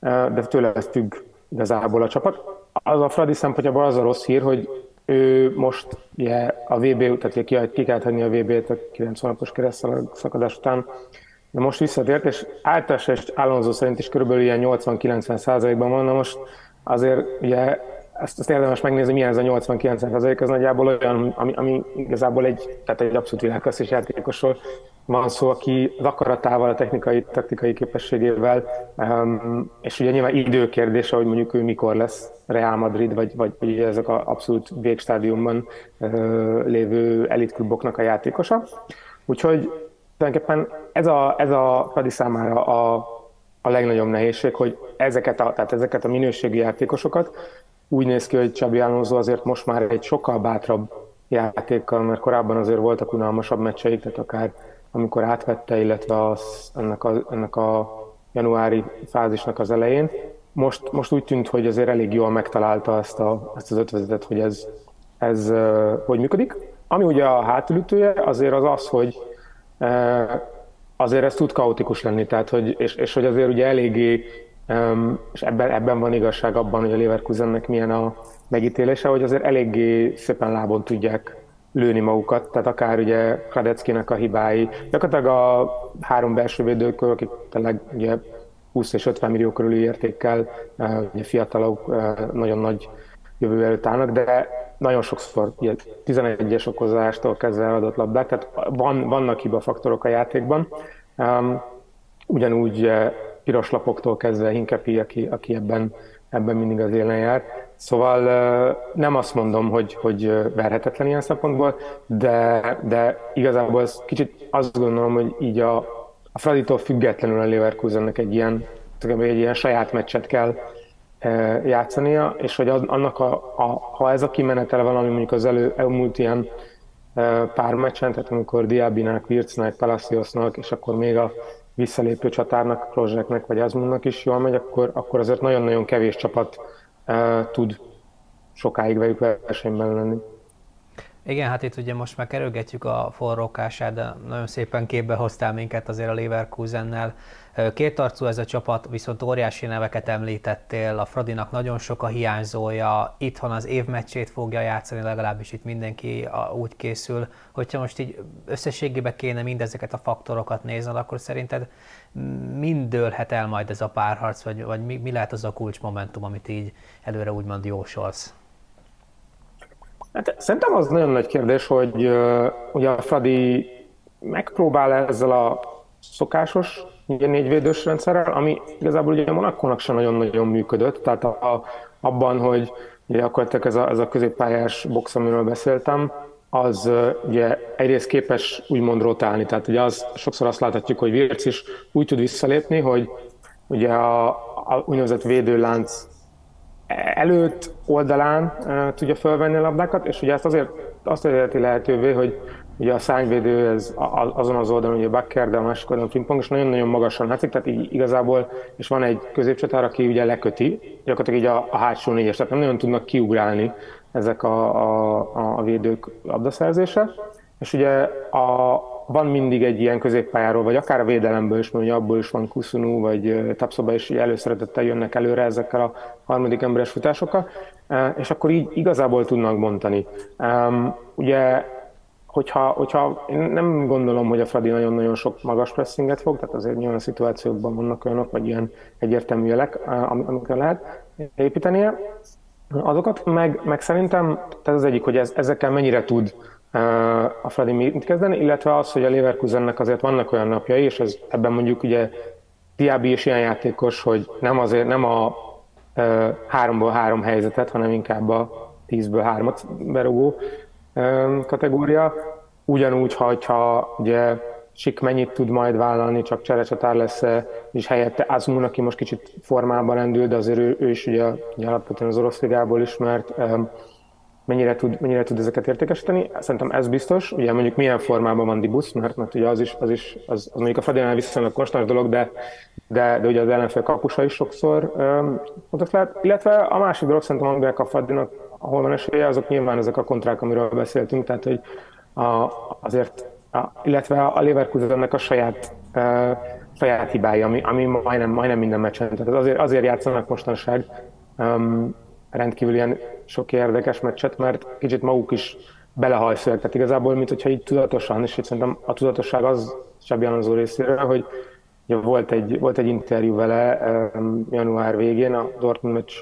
de tőle ez függ igazából a csapat. Az a Fradi szempontjából az a rossz hír, hogy ő most ugye, a VB, tehát ki, ki kellett hagyni a VB-t a 9 hónapos keresztszakadás után, de most visszatért, és általános és Alonso szerint is körülbelül ilyen 80-90 százalékban van, na most azért ugye ezt, ezt érdemes megnézni, milyen ez a 80-90 százalék, ez nagyjából olyan, ami, ami igazából egy, tehát egy abszolút világklasszis játékosról van szó, aki az akaratával, a technikai, taktikai képességével, um, és ugye nyilván időkérdése, hogy mondjuk ő mikor lesz Real Madrid, vagy, vagy, vagy ezek a abszolút végstádiumban uh, lévő elitkluboknak a játékosa. Úgyhogy tulajdonképpen ez a, ez a Fradi számára a, a legnagyobb nehézség, hogy ezeket a, tehát ezeket a minőségi játékosokat úgy néz ki, hogy Csabi Alonso azért most már egy sokkal bátrabb játékkal, mert korábban azért voltak unalmasabb meccseik, tehát akár amikor átvette, illetve az, ennek, a, ennek a januári fázisnak az elején. Most, most úgy tűnt, hogy azért elég jól megtalálta ezt, a, ezt az ötvezetet, hogy ez, ez hogy működik. Ami ugye a hátulütője, azért az az, hogy azért ez tud kaotikus lenni, tehát hogy, és, és hogy azért ugye eléggé, és ebben, ebben van igazság abban, hogy a Leverkusennek milyen a megítélése, hogy azért eléggé szépen lábon tudják lőni magukat, tehát akár ugye Kradeckinek a hibái, gyakorlatilag a három belső védőkör, akik tényleg ugye 20 és 50 millió körüli értékkel, ugye fiatalok, nagyon nagy jövő előtt állnak, de nagyon sokszor 11-es okozástól kezdve eladott labdák, tehát van, vannak hibafaktorok a játékban. Um, ugyanúgy piros lapoktól kezdve Hinkepi, aki, aki ebben, ebben mindig az élen jár. Szóval nem azt mondom, hogy, hogy verhetetlen ilyen szempontból, de, de igazából ez kicsit azt gondolom, hogy így a, a Fraditól függetlenül a Leverkusennek egy ilyen, egy ilyen saját meccset kell játszania, és hogy annak a, a, ha ez a kimenetele valami mondjuk az elő, elmúlt ilyen pár meccsen, tehát amikor Diabinak, Vircnek, Palaciosnak, és akkor még a visszalépő csatárnak, Rozseknek vagy Azmunnak is jól megy, akkor, akkor azért nagyon-nagyon kevés csapat uh, tud sokáig velük versenyben lenni. Igen, hát itt ugye most már kerülgetjük a forrókását, de nagyon szépen képbe hoztál minket azért a Leverkusennel. Két arcú ez a csapat, viszont óriási neveket említettél, a Fradinak nagyon sok a hiányzója, itthon az évmeccsét fogja játszani, legalábbis itt mindenki úgy készül. Hogyha most így összességében kéne mindezeket a faktorokat nézned, akkor szerinted mind dőlhet el majd ez a párharc, vagy, vagy mi, mi lehet az a kulcsmomentum, amit így előre úgymond jósolsz? Hát szerintem az nagyon nagy kérdés, hogy ugye a Fradi megpróbál ezzel a szokásos ugye négyvédős rendszerrel, ami igazából ugye a Monakónak sem nagyon-nagyon működött, tehát a, a, abban, hogy ugye akkor ez a, ez a középpályás box, amiről beszéltem, az ugye egyrészt képes úgymond rotálni, tehát ugye az, sokszor azt láthatjuk, hogy Virc is úgy tud visszalépni, hogy ugye a, a úgynevezett védőlánc előtt, oldalán uh, tudja felvenni a labdákat, és ugye ezt azért azt teheti lehetővé, hogy ugye a szányvédő ez azon az oldalon, ugye Bakker, de a másik oldalon Frimpong, és nagyon-nagyon magasan látszik, tehát így igazából, és van egy középcsatár, aki ugye leköti, gyakorlatilag így a, a hátsó négyes, tehát nem nagyon tudnak kiugrálni ezek a, a, a védők labdaszerzése. És ugye a, van mindig egy ilyen középpályáról, vagy akár a védelemből is, mert abból is van Kuszunú, vagy Tapszoba is előszeretettel jönnek előre ezekkel a harmadik emberes futásokkal, és akkor így igazából tudnak bontani. Ugye hogyha, hogyha én nem gondolom, hogy a Fradi nagyon-nagyon sok magas pressinget fog, tehát azért a szituációkban vannak olyanok, vagy ilyen egyértelmű jelek, amikre lehet építenie. Azokat meg, meg szerintem, tehát az egyik, hogy ez, ezekkel mennyire tud a Fradi mit kezdeni, illetve az, hogy a Leverkusennek azért vannak olyan napjai, és ez, ebben mondjuk ugye Diaby is ilyen játékos, hogy nem azért nem a háromból három helyzetet, hanem inkább a tízből hármat berugó kategória. Ugyanúgy, ha ugye Sik mennyit tud majd vállalni, csak cserecsatár lesz és helyette Azmun, aki most kicsit formában rendül, de azért ő, ő is ugye, ugye alapvetően az orosz ligából ismert, mennyire tud, mennyire tud ezeket értékesíteni. Szerintem ez biztos. Ugye mondjuk milyen formában van Dibusz, mert, mert ugye az is, az, is az, az mondjuk a Fradinál viszonylag konstans dolog, de, de, de ugye az ellenfél kapusa is sokszor fontos lehet. Illetve a másik dolog szerintem, amiben a Fradinak, ahol van esélye, azok nyilván ezek a kontrák, amiről beszéltünk, tehát hogy a, azért, a, illetve a Leverkusennek a saját a, saját hibája, ami, ami majdnem, majdnem minden meccsen. Tehát azért, azért játszanak mostanság, um, rendkívül ilyen sok érdekes meccset, mert kicsit maguk is belehajszolják. Tehát igazából, mint hogyha így tudatosan, és itt szerintem a tudatosság az Csabi Alonso részéről, hogy ugye volt egy, volt egy interjú vele um, január végén, a Dortmund meccs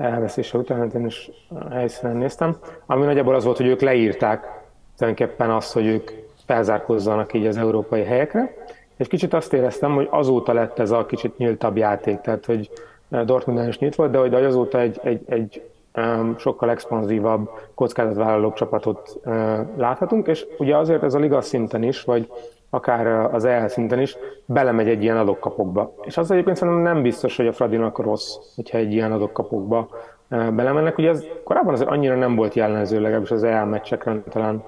elveszése után, hát én is helyszínen néztem, ami nagyjából az volt, hogy ők leírták tulajdonképpen azt, hogy ők felzárkozzanak így az európai helyekre, és kicsit azt éreztem, hogy azóta lett ez a kicsit nyíltabb játék, tehát hogy Dortmundnál is nyit volt, de hogy azóta egy, egy, egy sokkal expanzívabb kockázatvállalók csapatot láthatunk, és ugye azért ez a liga szinten is, vagy akár az EL szinten is belemegy egy ilyen adokkapokba. És az egyébként szerintem nem biztos, hogy a Fradinak rossz, hogyha egy ilyen adokkapokba uh, belemennek. Ugye ez korábban azért annyira nem volt jellemző, legalábbis az EL meccsekren talán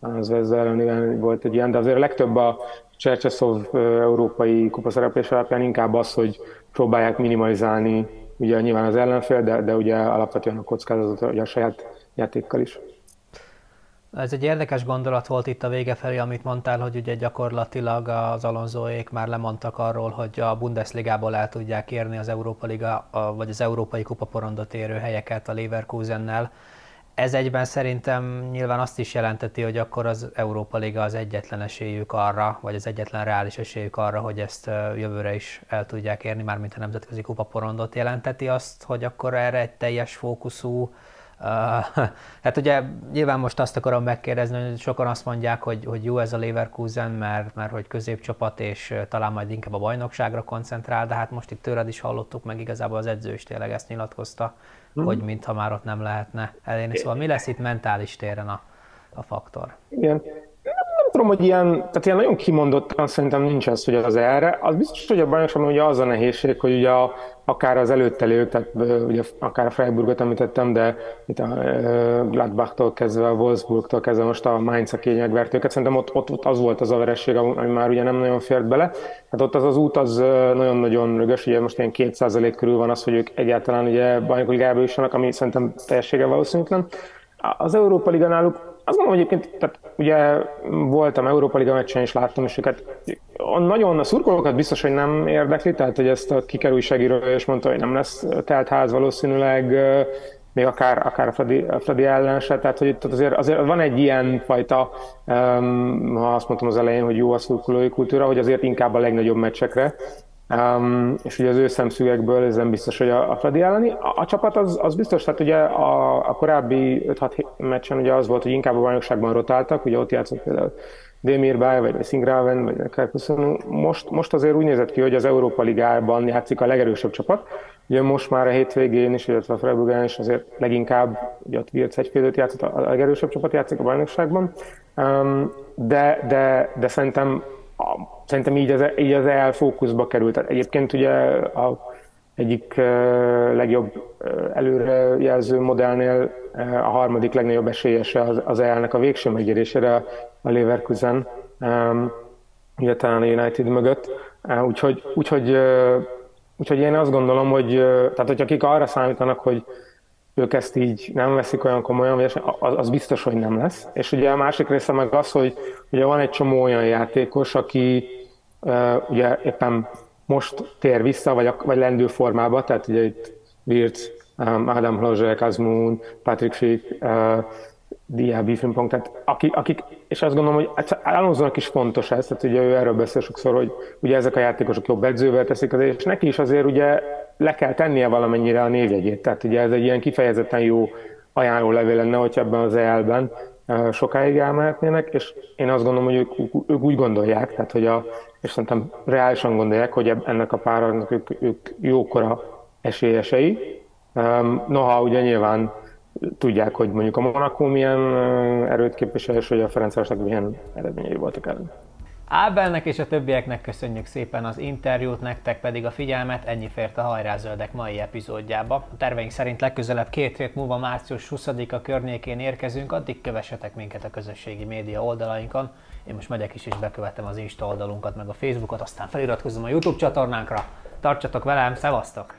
az ezzel volt egy ilyen, de azért a legtöbb a Csercseszov európai kupaszereplés alapján inkább az, hogy próbálják minimalizálni ugye nyilván az ellenfél, de, de ugye alapvetően a kockázatot ugye a saját játékkal is. Ez egy érdekes gondolat volt itt a vége felé, amit mondtál, hogy ugye gyakorlatilag az Alonsoék már lemondtak arról, hogy a Bundesligából el tudják érni az Európa Liga, vagy az Európai Kupa porondot érő helyeket a Leverkusennel. Ez egyben szerintem nyilván azt is jelenteti, hogy akkor az Európa Liga az egyetlen esélyük arra, vagy az egyetlen reális esélyük arra, hogy ezt jövőre is el tudják érni, mármint a nemzetközi kupaporondot jelenteti azt, hogy akkor erre egy teljes fókuszú Uh, hát ugye nyilván most azt akarom megkérdezni, hogy sokan azt mondják, hogy, hogy jó ez a Leverkusen, mert, mert hogy középcsapat, és talán majd inkább a bajnokságra koncentrál, de hát most itt tőled is hallottuk, meg igazából az edző is tényleg ezt nyilatkozta, hmm. hogy mintha már ott nem lehetne elérni. Szóval mi lesz itt mentális téren a, a faktor? Igen. Tudom, hogy ilyen, tehát ilyen nagyon kimondottan szerintem nincs ez, hogy az erre. Az biztos, hogy a bajnokságban ugye az a nehézség, hogy ugye a, akár az előttelők, tehát ugye akár a Freiburgot említettem, de itt a Gladbachtól kezdve, a Wolfsburgtól kezdve most a Mainz a kényegvert őket. Szerintem ott, ott, ott, az volt az a veresség, ami már ugye nem nagyon fért bele. Hát ott az az út az nagyon-nagyon rögös, ugye most ilyen 2% körül van az, hogy ők egyáltalán ugye bajnoki ligába jussanak, ami szerintem teljessége valószínűtlen. Az Európa Liga náluk azt mondom, hogy egyébként, tehát ugye voltam Európa Liga meccsen, és láttam, és őket nagyon a szurkolókat biztos, hogy nem érdekli, tehát hogy ezt a kikerül újságíró és mondta, hogy nem lesz telt ház valószínűleg, még akár, akár a Fradi, a Fradi ellen se, tehát hogy itt azért, azért van egy ilyen fajta, um, ha azt mondtam az elején, hogy jó a szurkolói kultúra, hogy azért inkább a legnagyobb meccsekre, Um, és ugye az ő szemszügekből ez nem biztos, hogy a, a Fradi elleni. A, a csapat az, az biztos, tehát ugye a, a korábbi 5-6 meccsen ugye az volt, hogy inkább a bajnokságban rotáltak, ugye ott játszott például Demir Bay, vagy Singraven, vagy Kárkuszon. Most, most azért úgy nézett ki, hogy az Európa Ligában játszik a legerősebb csapat. Ugye most már a hétvégén is, illetve a Freiburgán is azért leginkább, ugye ott Virc egyfélőt játszott, a legerősebb csapat játszik a bajnokságban. Um, de, de, de szerintem szerintem így az, így az elfókuszba került. Egyébként ugye a egyik legjobb előrejelző modellnél a harmadik legnagyobb esélyese az, az elnek a végső megérésére a Leverkusen, ugye talán a United mögött. Úgyhogy, úgyhogy, úgyhogy én azt gondolom, hogy tehát, hogy akik arra számítanak, hogy ők ezt így nem veszik olyan komolyan, az, az biztos, hogy nem lesz. És ugye a másik része meg az, hogy ugye van egy csomó olyan játékos, aki uh, ugye éppen most tér vissza, vagy, vagy lendül formába, tehát ugye itt Wirtz, um, Adam Hlozsek, Kazmoon, Patrick Schick, uh, Diaby Frimpong, tehát akik, akik, és azt gondolom, hogy Alonsonak is fontos ez, tehát ugye ő erről beszél sokszor, hogy ugye ezek a játékosok jobb edzővel teszik az, és neki is azért ugye le kell tennie valamennyire a névjegyét, tehát ugye ez egy ilyen kifejezetten jó ajánló levél lenne, hogy ebben az EL-ben sokáig elmehetnének, és én azt gondolom, hogy ők, ők úgy gondolják, tehát hogy a, és szerintem reálisan gondolják, hogy ennek a párnak ők, ők jókora esélyesei. Noha ugye nyilván tudják, hogy mondjuk a Monaco milyen erőt képvisel, és hogy a Ferencvárosnak milyen eredményei voltak ellen. Ábelnek és a többieknek köszönjük szépen az interjút, nektek pedig a figyelmet, ennyi fért a Hajrázöldek mai epizódjába. A terveink szerint legközelebb két hét múlva március 20-a környékén érkezünk, addig kövessetek minket a közösségi média oldalainkon. Én most megyek is és bekövetem az Insta oldalunkat, meg a Facebookot, aztán feliratkozom a YouTube csatornánkra. Tartsatok velem, szevasztok!